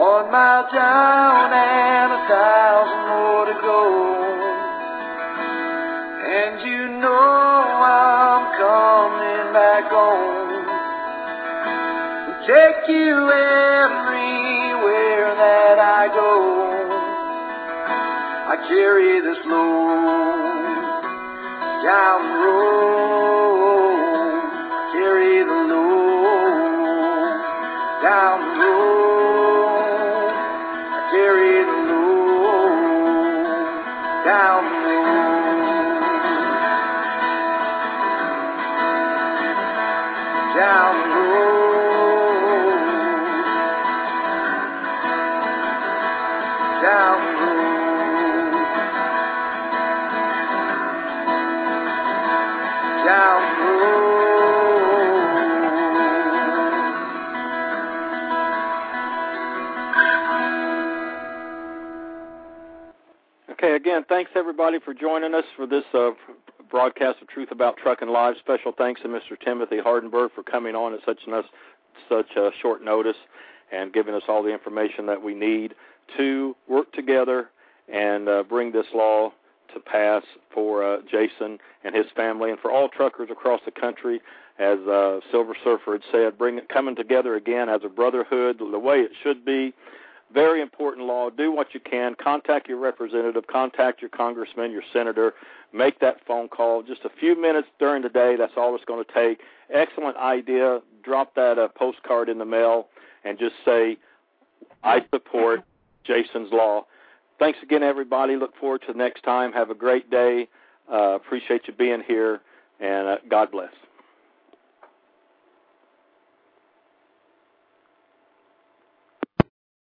[SPEAKER 13] One mile down and a thousand more to go. And you know I'm coming back home. Take you everywhere that I go. I carry this load down
[SPEAKER 3] everybody for joining us for this uh, broadcast of Truth About Trucking Live. Special thanks to Mr. Timothy Hardenberg for coming on at such a, such a short notice and giving us all the information that we need to work together and uh, bring this law to pass for uh, Jason and his family, and for all truckers across the country. As uh, Silver Surfer had said, bring coming together again as a brotherhood, the way it should be. Very important law. Do what you can. Contact your representative. Contact your congressman, your senator. Make that phone call. Just a few minutes during the day. That's all it's going to take. Excellent idea. Drop that uh, postcard in the mail and just say, I support Jason's Law. Thanks again, everybody. Look forward to the next time. Have a great day. Uh, appreciate you being here, and uh, God bless.